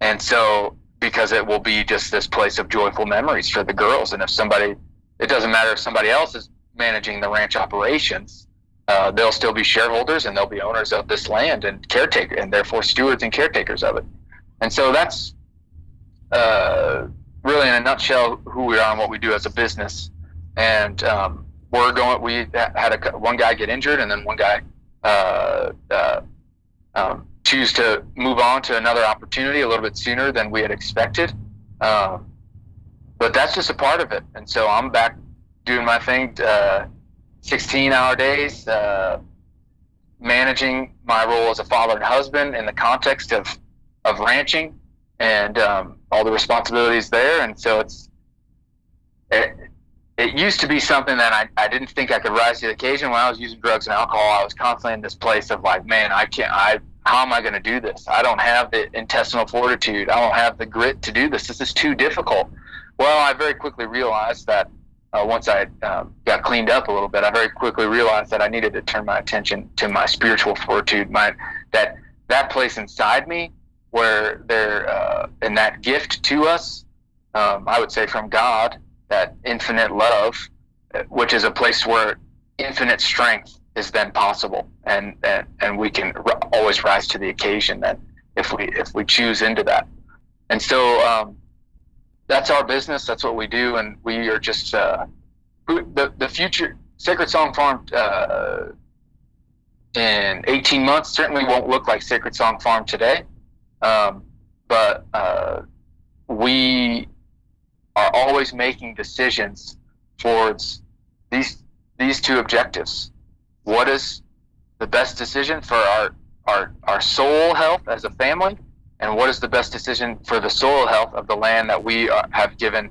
And so because it will be just this place of joyful memories for the girls. And if somebody, it doesn't matter if somebody else is managing the ranch operations, uh, they'll still be shareholders and they'll be owners of this land and caretaker and therefore stewards and caretakers of it. And so that's uh, really in a nutshell who we are and what we do as a business and um, we're going. We had a one guy get injured, and then one guy uh, uh, um, choose to move on to another opportunity a little bit sooner than we had expected. Um, but that's just a part of it, and so I'm back doing my thing. Uh, 16 hour days, uh, managing my role as a father and husband in the context of of ranching and um, all the responsibilities there, and so it's. It, it used to be something that I, I didn't think I could rise to the occasion when I was using drugs and alcohol. I was constantly in this place of like, man, I can't, I, how am I going to do this? I don't have the intestinal fortitude. I don't have the grit to do this. This is too difficult. Well, I very quickly realized that uh, once I um, got cleaned up a little bit, I very quickly realized that I needed to turn my attention to my spiritual fortitude, my that that place inside me where there uh, and that gift to us, um, I would say from God, that infinite love, which is a place where infinite strength is then possible, and and, and we can r- always rise to the occasion. Then if we if we choose into that, and so um, that's our business. That's what we do, and we are just uh, the the future. Sacred Song Farm uh, in 18 months certainly won't look like Sacred Song Farm today, um, but uh, we are always making decisions towards these these two objectives. What is the best decision for our our our soul health as a family, and what is the best decision for the soil health of the land that we are, have given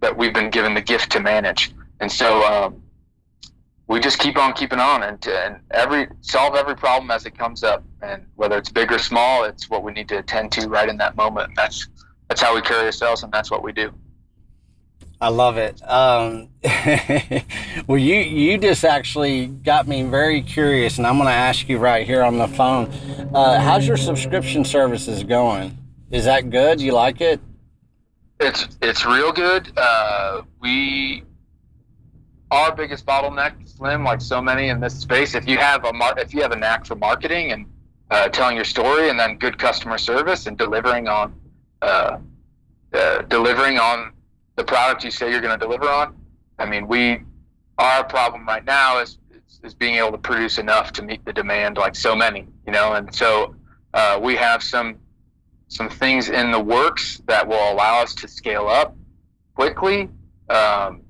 that we've been given the gift to manage. And so um, we just keep on keeping on and, and every solve every problem as it comes up. And whether it's big or small, it's what we need to attend to right in that moment. That's that's how we carry ourselves, and that's what we do. I love it. Um, well, you you just actually got me very curious, and I'm going to ask you right here on the phone. Uh, how's your subscription services going? Is that good? You like it? It's it's real good. Uh, we our biggest bottleneck, Slim, like so many in this space. If you have a mar- if you have a knack for marketing and uh, telling your story, and then good customer service and delivering on uh, uh, delivering on the product you say you're going to deliver on. I mean, we our problem right now is, is, is being able to produce enough to meet the demand, like so many, you know, and so uh, we have some some things in the works that will allow us to scale up quickly. Um,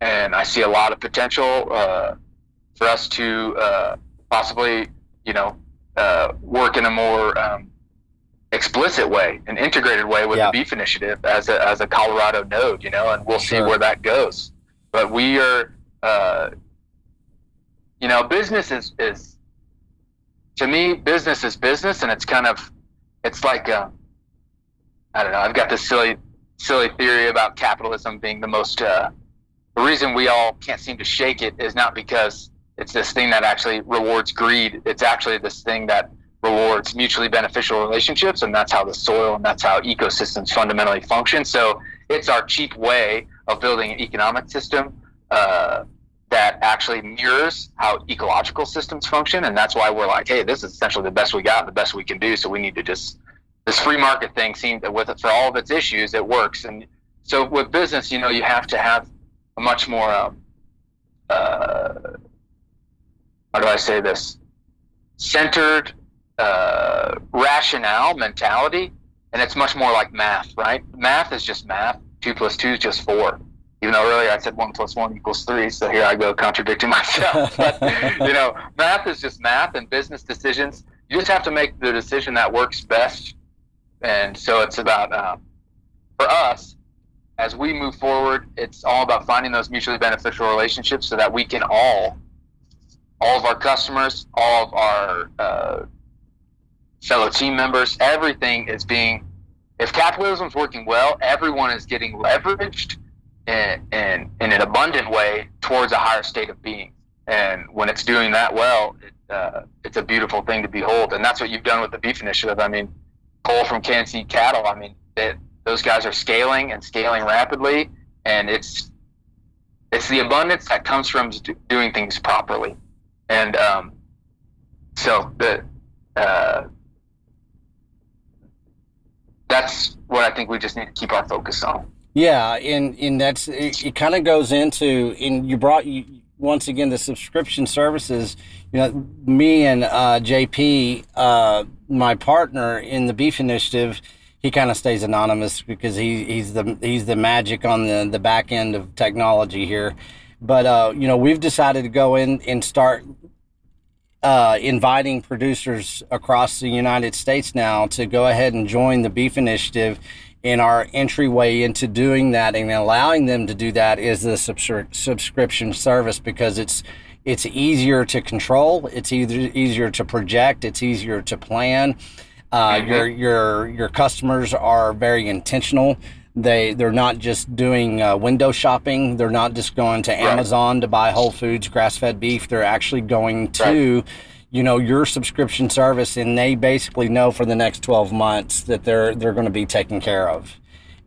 and I see a lot of potential uh, for us to uh, possibly, you know, uh, work in a more um, explicit way, an integrated way with yeah. the Beef Initiative as a, as a Colorado node, you know, and we'll sure. see where that goes. But we are, uh, you know, business is, is, to me, business is business, and it's kind of, it's like, um, I don't know. I've got this silly, silly theory about capitalism being the most. Uh, the reason we all can't seem to shake it is not because it's this thing that actually rewards greed. It's actually this thing that rewards mutually beneficial relationships, and that's how the soil and that's how ecosystems fundamentally function. So it's our cheap way of building an economic system uh, that actually mirrors how ecological systems function, and that's why we're like, hey, this is essentially the best we got, the best we can do. So we need to just this free market thing seems with it for all of its issues, it works. And so with business, you know, you have to have a much more um, uh, how do I say this centered uh, rationale mentality, and it's much more like math, right? Math is just math. Two plus two is just four. Even though earlier I said one plus one equals three, so here I go contradicting myself. but, you know, math is just math, and business decisions. You just have to make the decision that works best and so it's about um, for us as we move forward. It's all about finding those mutually beneficial relationships so that we can all, all of our customers, all of our uh, fellow team members, everything is being. If capitalism is working well, everyone is getting leveraged in, in, in an abundant way towards a higher state of being. And when it's doing that well, it, uh, it's a beautiful thing to behold. And that's what you've done with the Beef Initiative. I mean, Cole from Kansas Cattle. I mean, it, those guys are scaling and scaling rapidly, and it's it's the abundance that comes from doing things properly, and um, so the uh, that's what I think we just need to keep our focus on. Yeah, and and that's it, it kind of goes into and you brought you once again the subscription services you know me and uh, jp uh, my partner in the beef initiative he kind of stays anonymous because he, he's the he's the magic on the, the back end of technology here but uh, you know we've decided to go in and start uh, inviting producers across the united states now to go ahead and join the beef initiative in our entryway into doing that and allowing them to do that is the subscri- subscription service because it's it's easier to control it's either easier to project it's easier to plan uh, mm-hmm. your your your customers are very intentional They they're not just doing uh, window shopping. They're not just going to Amazon right. to buy Whole Foods grass fed beef. They're actually going to. Right you know your subscription service and they basically know for the next 12 months that they're they're going to be taken care of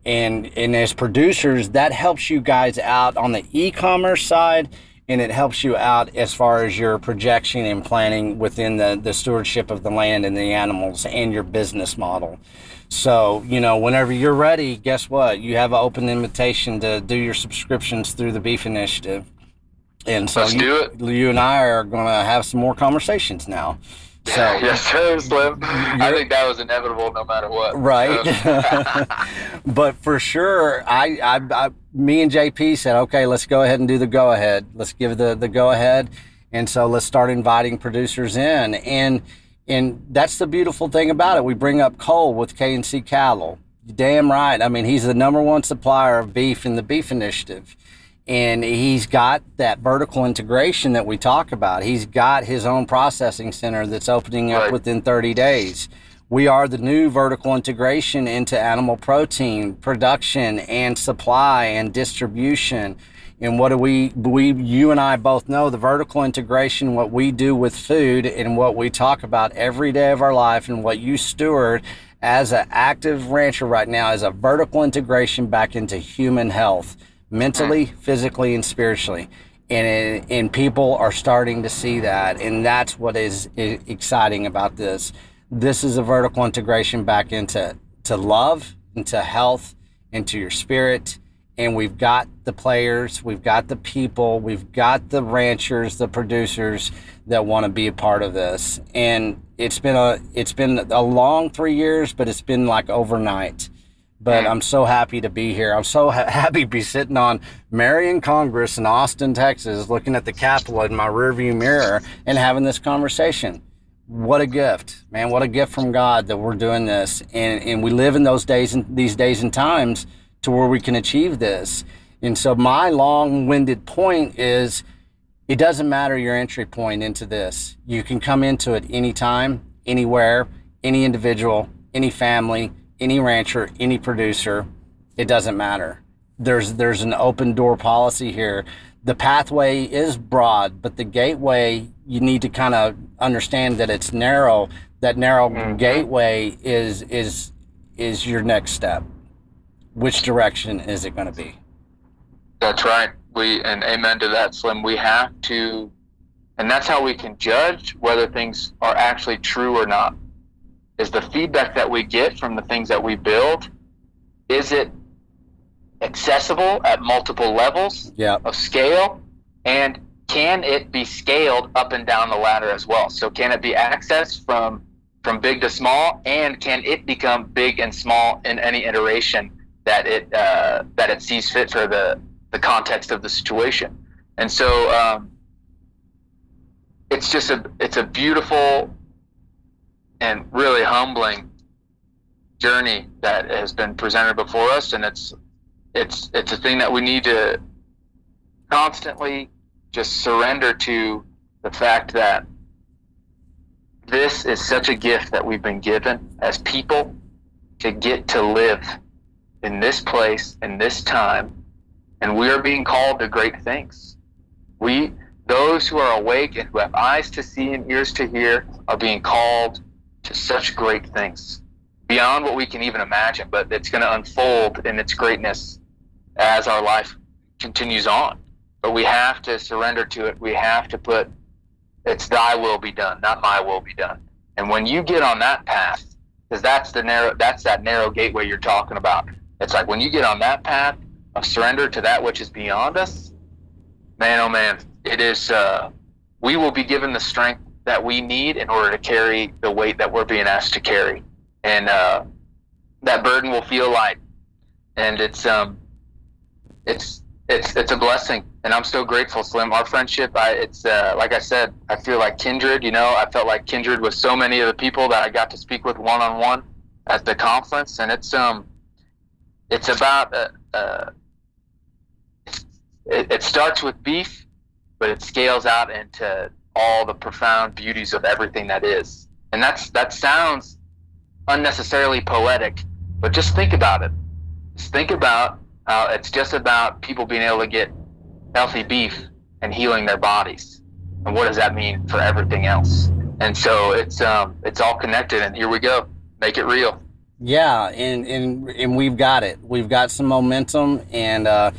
and and as producers that helps you guys out on the e-commerce side and it helps you out as far as your projection and planning within the, the stewardship of the land and the animals and your business model. So, you know, whenever you're ready, guess what? You have an open invitation to do your subscriptions through the Beef Initiative. And so Let's you, you and I are going to have some more conversations now. So yes, sir, Slim. I think that was inevitable, no matter what. Right. but for sure, I, I, I, me and JP said, okay, let's go ahead and do the go ahead. Let's give the the go ahead, and so let's start inviting producers in. And and that's the beautiful thing about it. We bring up Cole with K and C Cattle. Damn right. I mean, he's the number one supplier of beef in the Beef Initiative and he's got that vertical integration that we talk about. He's got his own processing center that's opening up right. within 30 days. We are the new vertical integration into animal protein production and supply and distribution. And what do we, we, you and I both know the vertical integration, what we do with food and what we talk about every day of our life and what you steward as an active rancher right now is a vertical integration back into human health mentally, physically, and spiritually. And, and people are starting to see that. And that's what is exciting about this. This is a vertical integration back into to love, into health, into your spirit. And we've got the players, we've got the people, we've got the ranchers, the producers that want to be a part of this. And it's been a it's been a long three years, but it's been like overnight but I'm so happy to be here. I'm so ha- happy to be sitting on Marion Congress in Austin, Texas, looking at the Capitol in my rearview mirror and having this conversation. What a gift, man! What a gift from God that we're doing this, and and we live in those days and these days and times to where we can achieve this. And so my long-winded point is, it doesn't matter your entry point into this. You can come into it anytime, anywhere, any individual, any family any rancher, any producer, it doesn't matter. There's there's an open door policy here. The pathway is broad, but the gateway you need to kind of understand that it's narrow. That narrow mm-hmm. gateway is is is your next step. Which direction is it going to be? That's right. We and amen to that, Slim. We have to, and that's how we can judge whether things are actually true or not is the feedback that we get from the things that we build is it accessible at multiple levels of scale and can it be scaled up and down the ladder as well so can it be accessed from from big to small and can it become big and small in any iteration that it uh, that it sees fit for the the context of the situation. And so um, it's just a it's a beautiful and really humbling journey that has been presented before us. And it's it's it's a thing that we need to constantly just surrender to the fact that this is such a gift that we've been given as people to get to live in this place in this time and we are being called to great things we those who are awake and who have eyes to see and ears to hear are being called to such great things beyond what we can even imagine, but it's going to unfold in its greatness as our life continues on. But we have to surrender to it. We have to put, it's thy will be done, not my will be done. And when you get on that path, because that's the narrow, that's that narrow gateway you're talking about. It's like when you get on that path of surrender to that which is beyond us, man, oh man, it is, uh, we will be given the strength that we need in order to carry the weight that we're being asked to carry, and uh, that burden will feel light, and it's um, it's it's it's a blessing, and I'm so grateful, Slim. Our friendship, I it's uh, like I said, I feel like kindred. You know, I felt like kindred with so many of the people that I got to speak with one on one at the conference, and it's um, it's about uh, uh it, it starts with beef, but it scales out into all the profound beauties of everything that is. And that's that sounds unnecessarily poetic, but just think about it. Just think about how it's just about people being able to get healthy beef and healing their bodies. And what does that mean for everything else? And so it's um, it's all connected. And here we go, make it real. Yeah, and and and we've got it. We've got some momentum, and uh,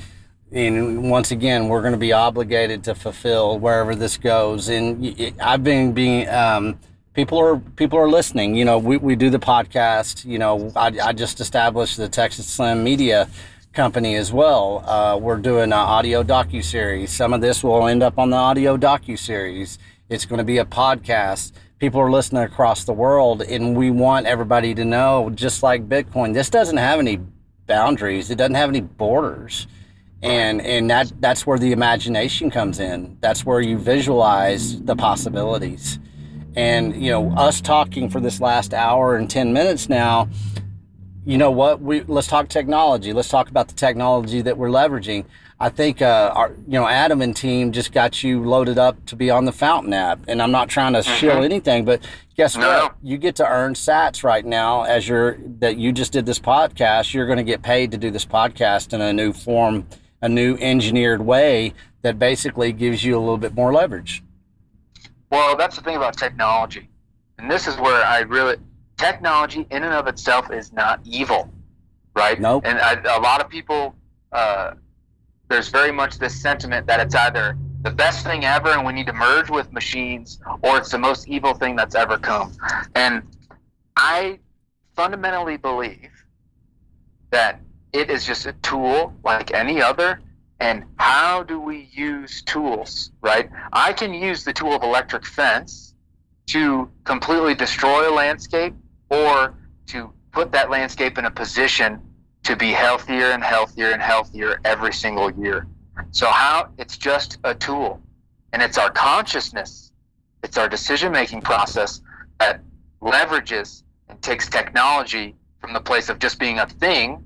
and once again, we're going to be obligated to fulfill wherever this goes. And I've been being. Um, people are people are listening. You know, we, we do the podcast. You know, I, I just established the Texas Slim Media company as well. Uh, we're doing an audio docu series. Some of this will end up on the audio docu series. It's going to be a podcast. People are listening across the world, and we want everybody to know, just like Bitcoin, this doesn't have any boundaries. It doesn't have any borders, and and that that's where the imagination comes in. That's where you visualize the possibilities. And you know, us talking for this last hour and ten minutes now you know what we let's talk technology let's talk about the technology that we're leveraging i think uh, our you know adam and team just got you loaded up to be on the fountain app and i'm not trying to mm-hmm. shill anything but guess no. what you get to earn sats right now as you're that you just did this podcast you're going to get paid to do this podcast in a new form a new engineered way that basically gives you a little bit more leverage well that's the thing about technology and this is where i really technology in and of itself is not evil, right? Nope. And I, a lot of people, uh, there's very much this sentiment that it's either the best thing ever and we need to merge with machines, or it's the most evil thing that's ever come. And I fundamentally believe that it is just a tool like any other. And how do we use tools, right? I can use the tool of electric fence to completely destroy a landscape or to put that landscape in a position to be healthier and healthier and healthier every single year. So how it's just a tool and it's our consciousness, it's our decision making process that leverages and takes technology from the place of just being a thing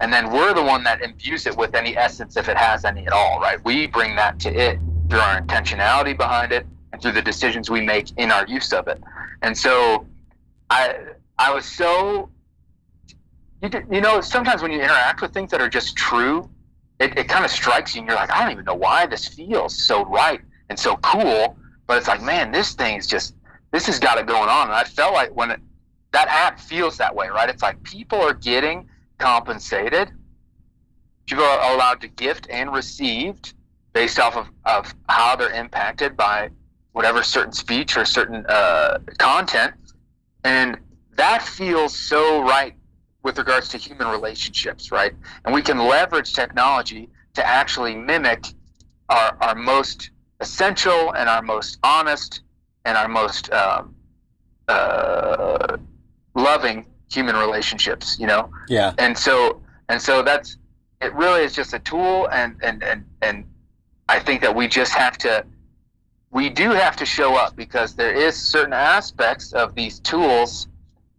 and then we're the one that imbues it with any essence if it has any at all, right? We bring that to it through our intentionality behind it and through the decisions we make in our use of it. And so I I was so you, you know sometimes when you interact with things that are just true, it, it kind of strikes you and you're like I don't even know why this feels so right and so cool, but it's like man this thing is just this has got it going on and I felt like when it, that app feels that way right? It's like people are getting compensated people are allowed to gift and received based off of, of how they're impacted by whatever certain speech or certain uh, content and that feels so right with regards to human relationships, right? And we can leverage technology to actually mimic our, our most essential and our most honest and our most um, uh, loving human relationships, you know? Yeah. And so, and so that's, it really is just a tool and, and, and, and I think that we just have to, we do have to show up because there is certain aspects of these tools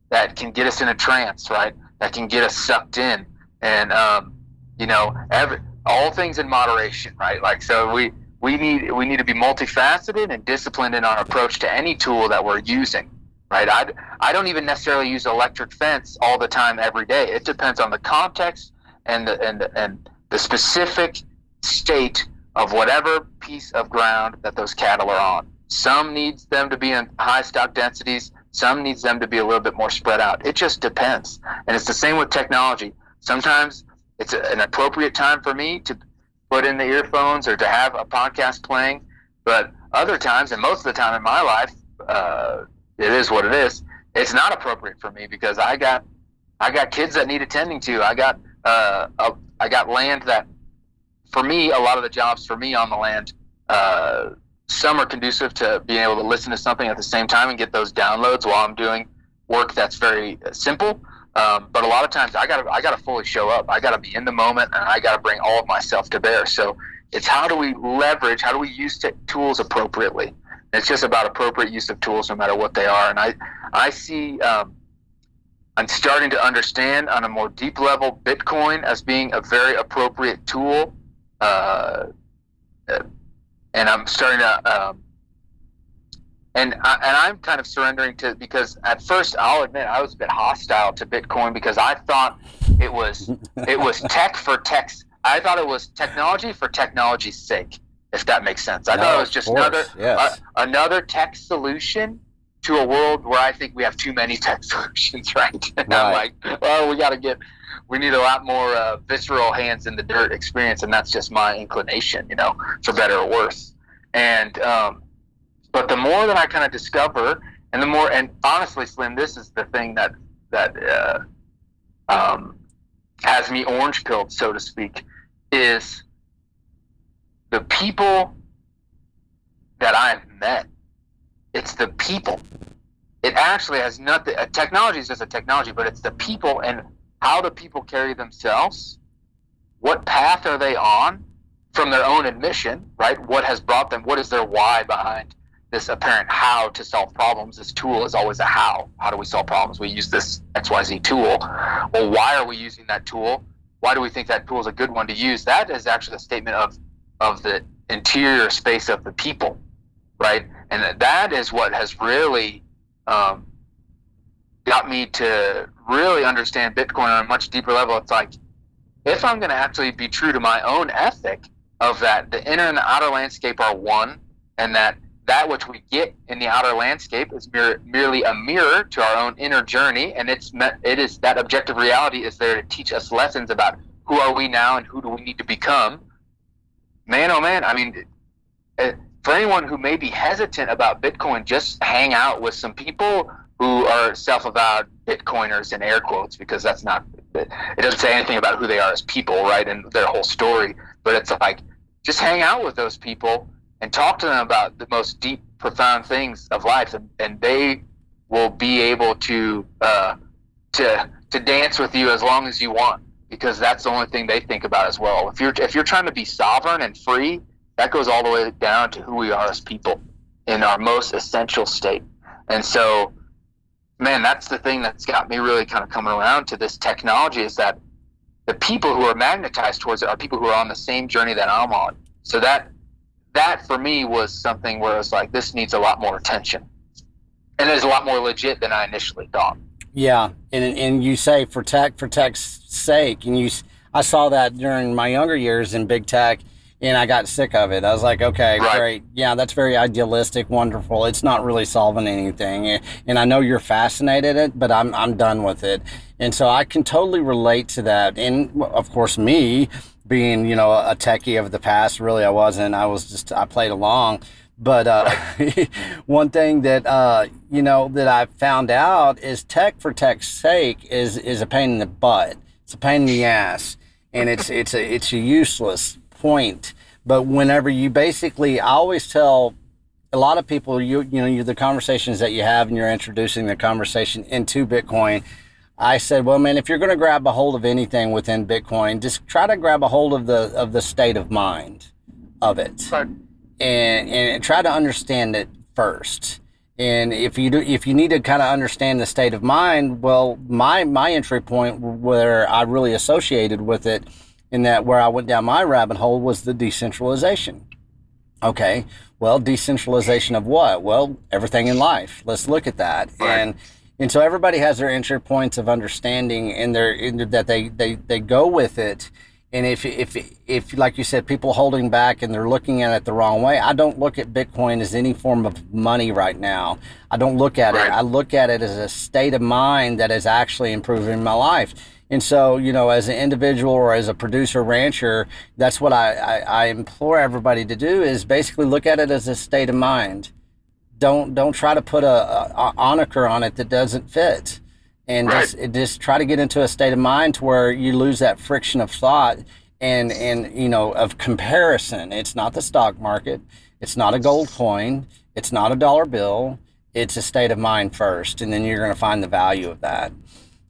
that can get us in a trance, right? That can get us sucked in, and um, you know, every all things in moderation, right? Like so, we we need we need to be multifaceted and disciplined in our approach to any tool that we're using, right? I I don't even necessarily use electric fence all the time every day. It depends on the context and the and the, and the specific state of whatever piece of ground that those cattle are on. Some needs them to be in high stock densities. Some needs them to be a little bit more spread out. It just depends. And it's the same with technology. Sometimes it's an appropriate time for me to put in the earphones or to have a podcast playing. But other times, and most of the time in my life, uh, it is what it is. It's not appropriate for me because I got I got kids that need attending to. I got uh, a, I got land that for me, a lot of the jobs for me on the land, uh, some are conducive to being able to listen to something at the same time and get those downloads while I'm doing work that's very simple. Um, but a lot of times I gotta I gotta fully show up. I gotta be in the moment and I gotta bring all of myself to bear. So it's how do we leverage? How do we use t- tools appropriately? It's just about appropriate use of tools, no matter what they are. And I I see um, I'm starting to understand on a more deep level Bitcoin as being a very appropriate tool uh, and I'm starting to um, and I, and I'm kind of surrendering to because at first I'll admit I was a bit hostile to Bitcoin because I thought it was it was tech for tech's. I thought it was technology for technology's sake, if that makes sense. I No, thought it was just course, another yes. a- another tech solution to a world where I think we have too many tech solutions, right? And I'm like, well, we got to get, we need a lot more uh, visceral hands in the dirt experience, and that's just my inclination, you know, for better or worse. And um, but the more that I kind of discover, and the more, and honestly, Slim, this is the thing that that uh, um, has me orange pilled, so to speak, is the people that I've met. It's the people. It actually has nothing. Uh, technology is just a technology, but it's the people and how do people carry themselves. What path are they on from their own admission, right? What has brought them? What is their why behind this apparent how to solve problems? This tool is always a how. How do we solve problems? We use this XYZ tool. Well, why are we using that tool? Why do we think that tool is a good one to use? That is actually a statement of of the interior space of the people, right? And that- is what has really um, got me to really understand Bitcoin on a much deeper level. It's like if I'm going to actually be true to my own ethic of that the inner and the outer landscape are one, and that that which we get in the outer landscape is mere, merely a mirror to our own inner journey, and it's met, it is that objective reality is there to teach us lessons about who are we now and who do we need to become. Man, oh man, I mean, eh, for anyone who may be hesitant about Bitcoin, just hang out with some people who are self-avowed Bitcoiners in air quotes because that's not it doesn't say anything about who they are as people, right, and their whole story. But it's like just hang out with those people and talk to them about the most deep, profound things of life, and, and they will be able to uh, to to dance with you as long as you want because that's the only thing they think about as well. If you're if you're trying to be sovereign and free, that goes all the way down to who we are as people in our most essential state. And so, man, that's the thing that's got me really kind of coming around to this technology is that the people who are magnetized towards it are people who are on the same journey that I'm on. So that that for me was something where it's like this needs a lot more attention, and it is a lot more legit than I initially thought. Yeah, and and you say for tech for tech's sake, and you I saw that during my younger years in big tech, and I got sick of it. I was like, okay, Right. great, yeah, that's very idealistic, wonderful. It's not really solving anything, and- I know you're fascinated it, but I'm I'm done with it, and so I can totally relate to that. And of course, me being you know a techie of the past, really I wasn't. I was just I played along. But uh, one thing that uh, you know that I found out is tech for tech's sake is is a pain in the butt. It's a pain in the ass, and it's it's a it's a useless point. But whenever you basically, I always tell a lot of people, you you know, you the conversations that you have, and you're introducing the conversation into Bitcoin. I said, well, man, if you're going to grab a hold of anything within Bitcoin, just try to grab a hold of the of the state of mind of it and and try to understand it first. And if you do, if you need to kind of understand the state of mind, well, my my entry point where I really associated with it, in that where I went down my rabbit hole was the decentralization. Okay, well, decentralization of what? Well, everything in life. Let's look at that. Right. And and so everybody has their entry points of understanding, and their in that they they they go with it. And if if if like you said, people holding back and they're looking at it the wrong way, I don't look at Bitcoin as any form of money right now. I don't look at Right. it. I look at it as a state of mind that is actually improving my life. And so, you know, as an individual or as a producer rancher, that's what I, I, I implore everybody to do is basically look at it as a state of mind. Don't don't try to put a, a, a moniker on it that doesn't fit, and Right. just just try to get into a state of mind to where you lose that friction of thought and and you know of comparison. It's not the stock market. It's not a gold coin. It's not a dollar bill. It's a state of mind first, and then you're going to find the value of that.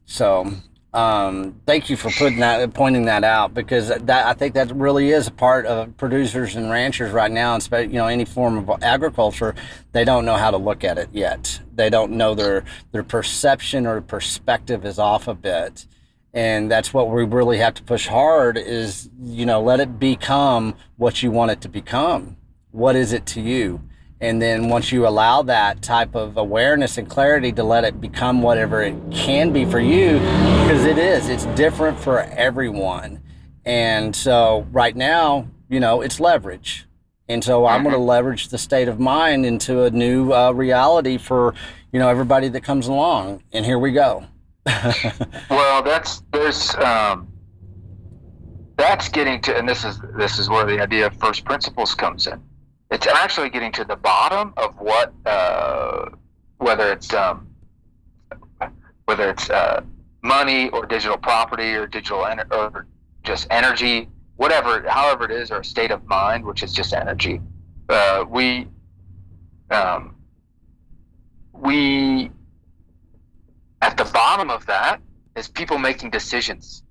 So, um, thank you for putting that, pointing that out, because that I think that really is a part of producers and ranchers right now, and you know any form of agriculture. They don't know how to look at it yet. They don't know their their perception or perspective is off a bit, and that's what we really have to push hard. Is you know let it become what you want it to become. What is it to you? And then once you allow that type of awareness and clarity to let it become whatever it can be for you, because it is, it's different for everyone. And so right now, you know, it's leverage. And so I'm going to leverage the state of mind into a new uh, reality for, you know, everybody that comes along. And here we go. well, that's there's um, that's getting to, and this is this is where the idea of first principles comes in. It's actually getting to the bottom of what, uh, whether it's um, whether it's uh, money or digital property or digital en- or just energy, whatever, however it is, or a state of mind, which is just energy. Uh, we um, we at the bottom of that is people making decisions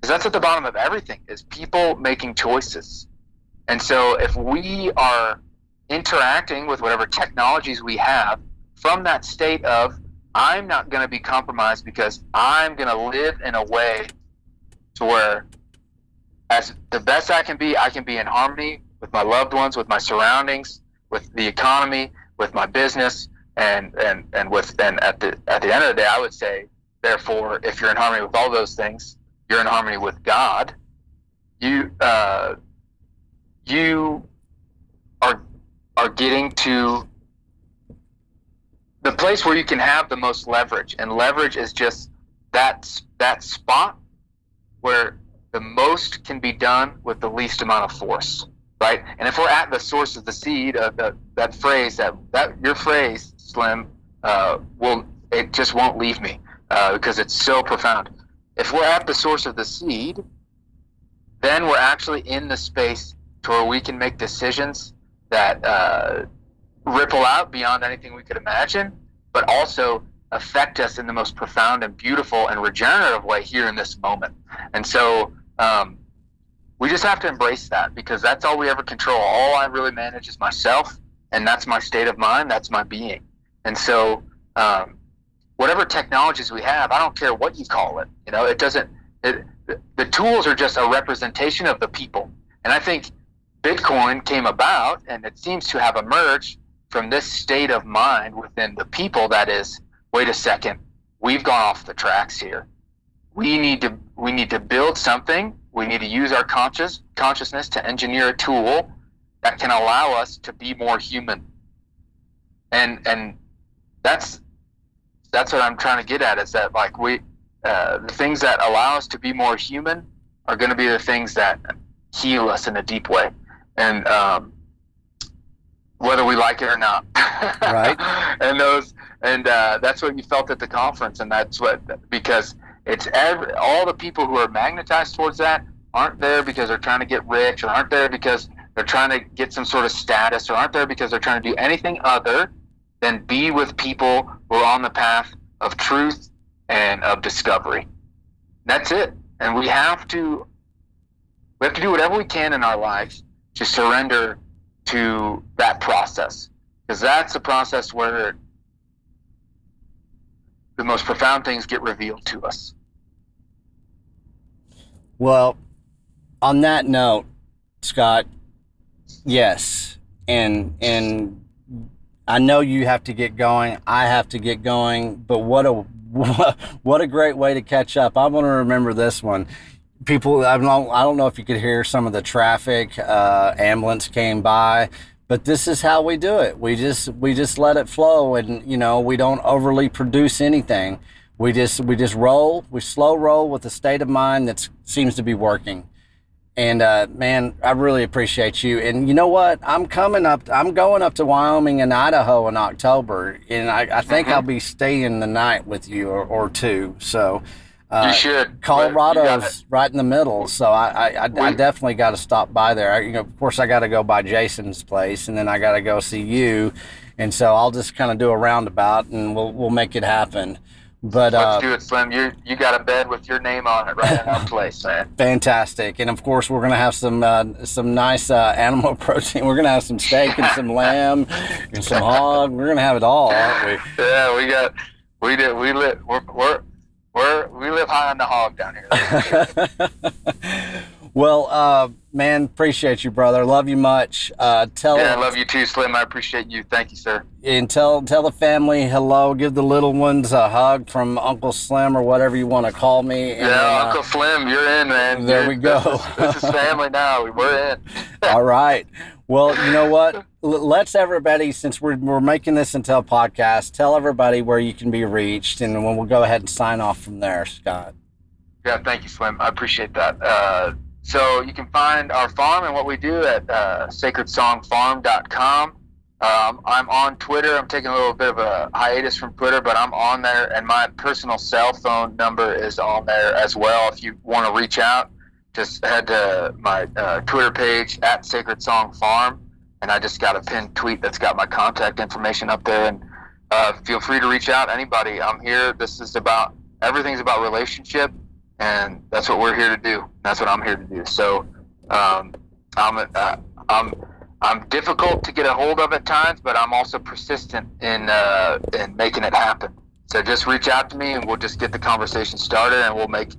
because that's at the bottom of everything is people making choices and so if we are interacting with whatever technologies we have from that state of i'm not going to be compromised because i'm going to live in a way to where as the best i can be i can be in harmony with my loved ones with my surroundings with the economy with my business and and and with and at the at the end of the day, I would say, therefore, if you're in harmony with all those things, you're in harmony with God. You uh, you are are getting to the place where you can have the most leverage, and leverage is just that that spot where the most can be done with the least amount of force right? And if we're at the source of the seed, of the, that phrase, that that your phrase Slim, uh, will it just won't leave me uh, because it's so profound. If we're at the source of the seed, then we're actually in the space to where we can make decisions that uh, ripple out beyond anything we could imagine, but also affect us in the most profound and beautiful and regenerative way here in this moment. And so um, we just have to embrace that because that's all we ever control. All I really manage is myself, and that's my state of mind, that's my being. And so, um, whatever technologies we have, I don't care what you call it. You know, it doesn't. It, the tools are just a representation of the people. And I think Bitcoin came about, and it seems to have emerged from this state of mind within the people. That is, wait a second, we've gone off the tracks here. We need to we need to build something. We need to use our conscious consciousness to engineer a tool that can allow us to be more human. And and that's that's what I'm trying to get at is that like we uh, the things that allow us to be more human are going to be the things that heal us in a deep way, and um, whether we like it or not, right? and those and uh, that's what you felt at the conference, and that's what because it's every, all the people who are magnetized towards that aren't there because they're trying to get rich, or aren't there because they're trying to get some sort of status, or aren't there because they're trying to do anything other than be with people who are on the path of truth and of discovery. That's it. And we have to we have to do whatever we can in our lives to surrender to that process. Because that's the process where the most profound things get revealed to us. Well, on that note, Scott, yes. And and I know you have to get going. I have to get going. But what a what a great way to catch up. I want to remember this one. People, I don't, I don't know if you could hear some of the traffic. Uh, ambulance came by, but this is how we do it. We just we just let it flow, and you know we don't overly produce anything. We just we just roll. We slow roll with a state of mind that seems to be working. And uh, man, I really appreciate you. And you know what? I'm coming up. I'm going up to Wyoming and Idaho in October, and I, I think mm-hmm. I'll be staying the night with you or, or two. So uh, you should. Colorado's right in the middle, so I I, I, I definitely got to stop by there. I, you know, of course, I got to go by Jason's place, and then I got to go see you, and so I'll just kind of do a roundabout, and we'll we'll make it happen. But let's uh, do it, Slim. You you got a bed with your name on it right in our place, man. Fantastic, and of course we're gonna have some uh, some nice uh, animal protein. We're gonna have some steak and some lamb and some hog. We're gonna have it all, aren't we? Yeah, we got we did we lit we're we're, we're we live high on the hog down here. Well, uh, man, appreciate you, brother. Love you much. Uh, tell yeah, I love you too, Slim. I appreciate you. Thank you, sir. And tell tell the family hello. Give the little ones a hug from Uncle Slim or whatever you want to call me. And, yeah, uh, Uncle Slim, you're in, man. There you're, we go. This is, this is family now. We're in. All right. Well, you know what? Let's everybody, since we're, we're making this into a podcast, tell everybody where you can be reached, and then we'll go ahead and sign off from there, Scott. Yeah, thank you, Slim. I appreciate that. Uh, so you can find our farm and what we do at uh, sacredsongfarm.com. Um, I'm on Twitter. I'm taking a little bit of a hiatus from Twitter, but I'm on there, and my personal cell phone number is on there as well. If you want to reach out, just head to my uh, Twitter page at Sacred Song Farm, and I just got a pinned tweet that's got my contact information up there. And uh, feel free to reach out. Anybody, I'm here. This is about everything's about relationship and that's what we're here to do. That's what I'm here to do. So um, I'm uh, I'm I'm difficult to get a hold of at times, but I'm also persistent in uh, in making it happen. So just reach out to me, and we'll just get the conversation started, and we'll make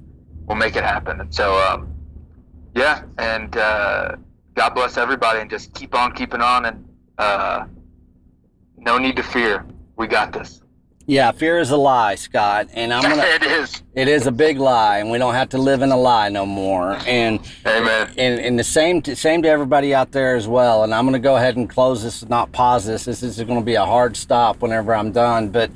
we'll make it happen. And so um, yeah, and uh, God bless everybody, and just keep on keeping on, and uh, no need to fear. We got this. Yeah, fear is a lie, Scott, and I'm gonna. it is. It is a big lie, and we don't have to live in a lie no more. And Amen. And, and the same to, same to everybody out there as well. And I'm gonna go ahead and close this, not pause this. This is going to be a hard stop whenever I'm done, but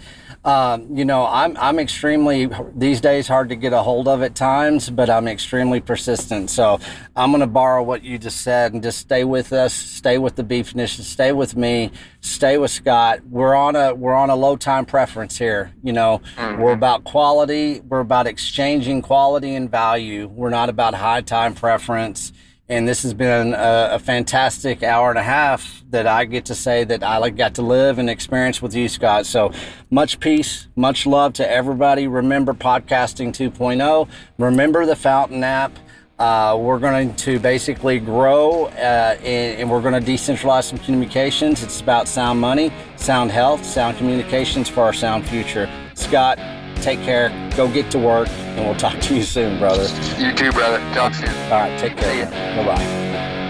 um, you know, I'm I'm extremely these days hard to get a hold of at times, but I'm extremely persistent. So I'm going to borrow what you just said and just stay with us, stay with the beefness, stay with me, stay with Scott. We're on a we're on a low time preference here. You know, mm-hmm. we're about quality. We're about exchanging quality and value. We're not about high time preference and this has been a, a, fantastic hour and a half that I get to say that I got to live and experience with you, Scott. So much peace, much love to everybody. Remember Podcasting 2.0. Remember the Fountain app. Uh, we're going to basically grow uh, and, and, we're going to decentralize some communications. It's about sound money, sound health, sound communications for our sound future. Scott, Take care. Go get to work, and we'll talk to you soon, brother. You too, brother. Talk soon. All right. Take care. Bye bye.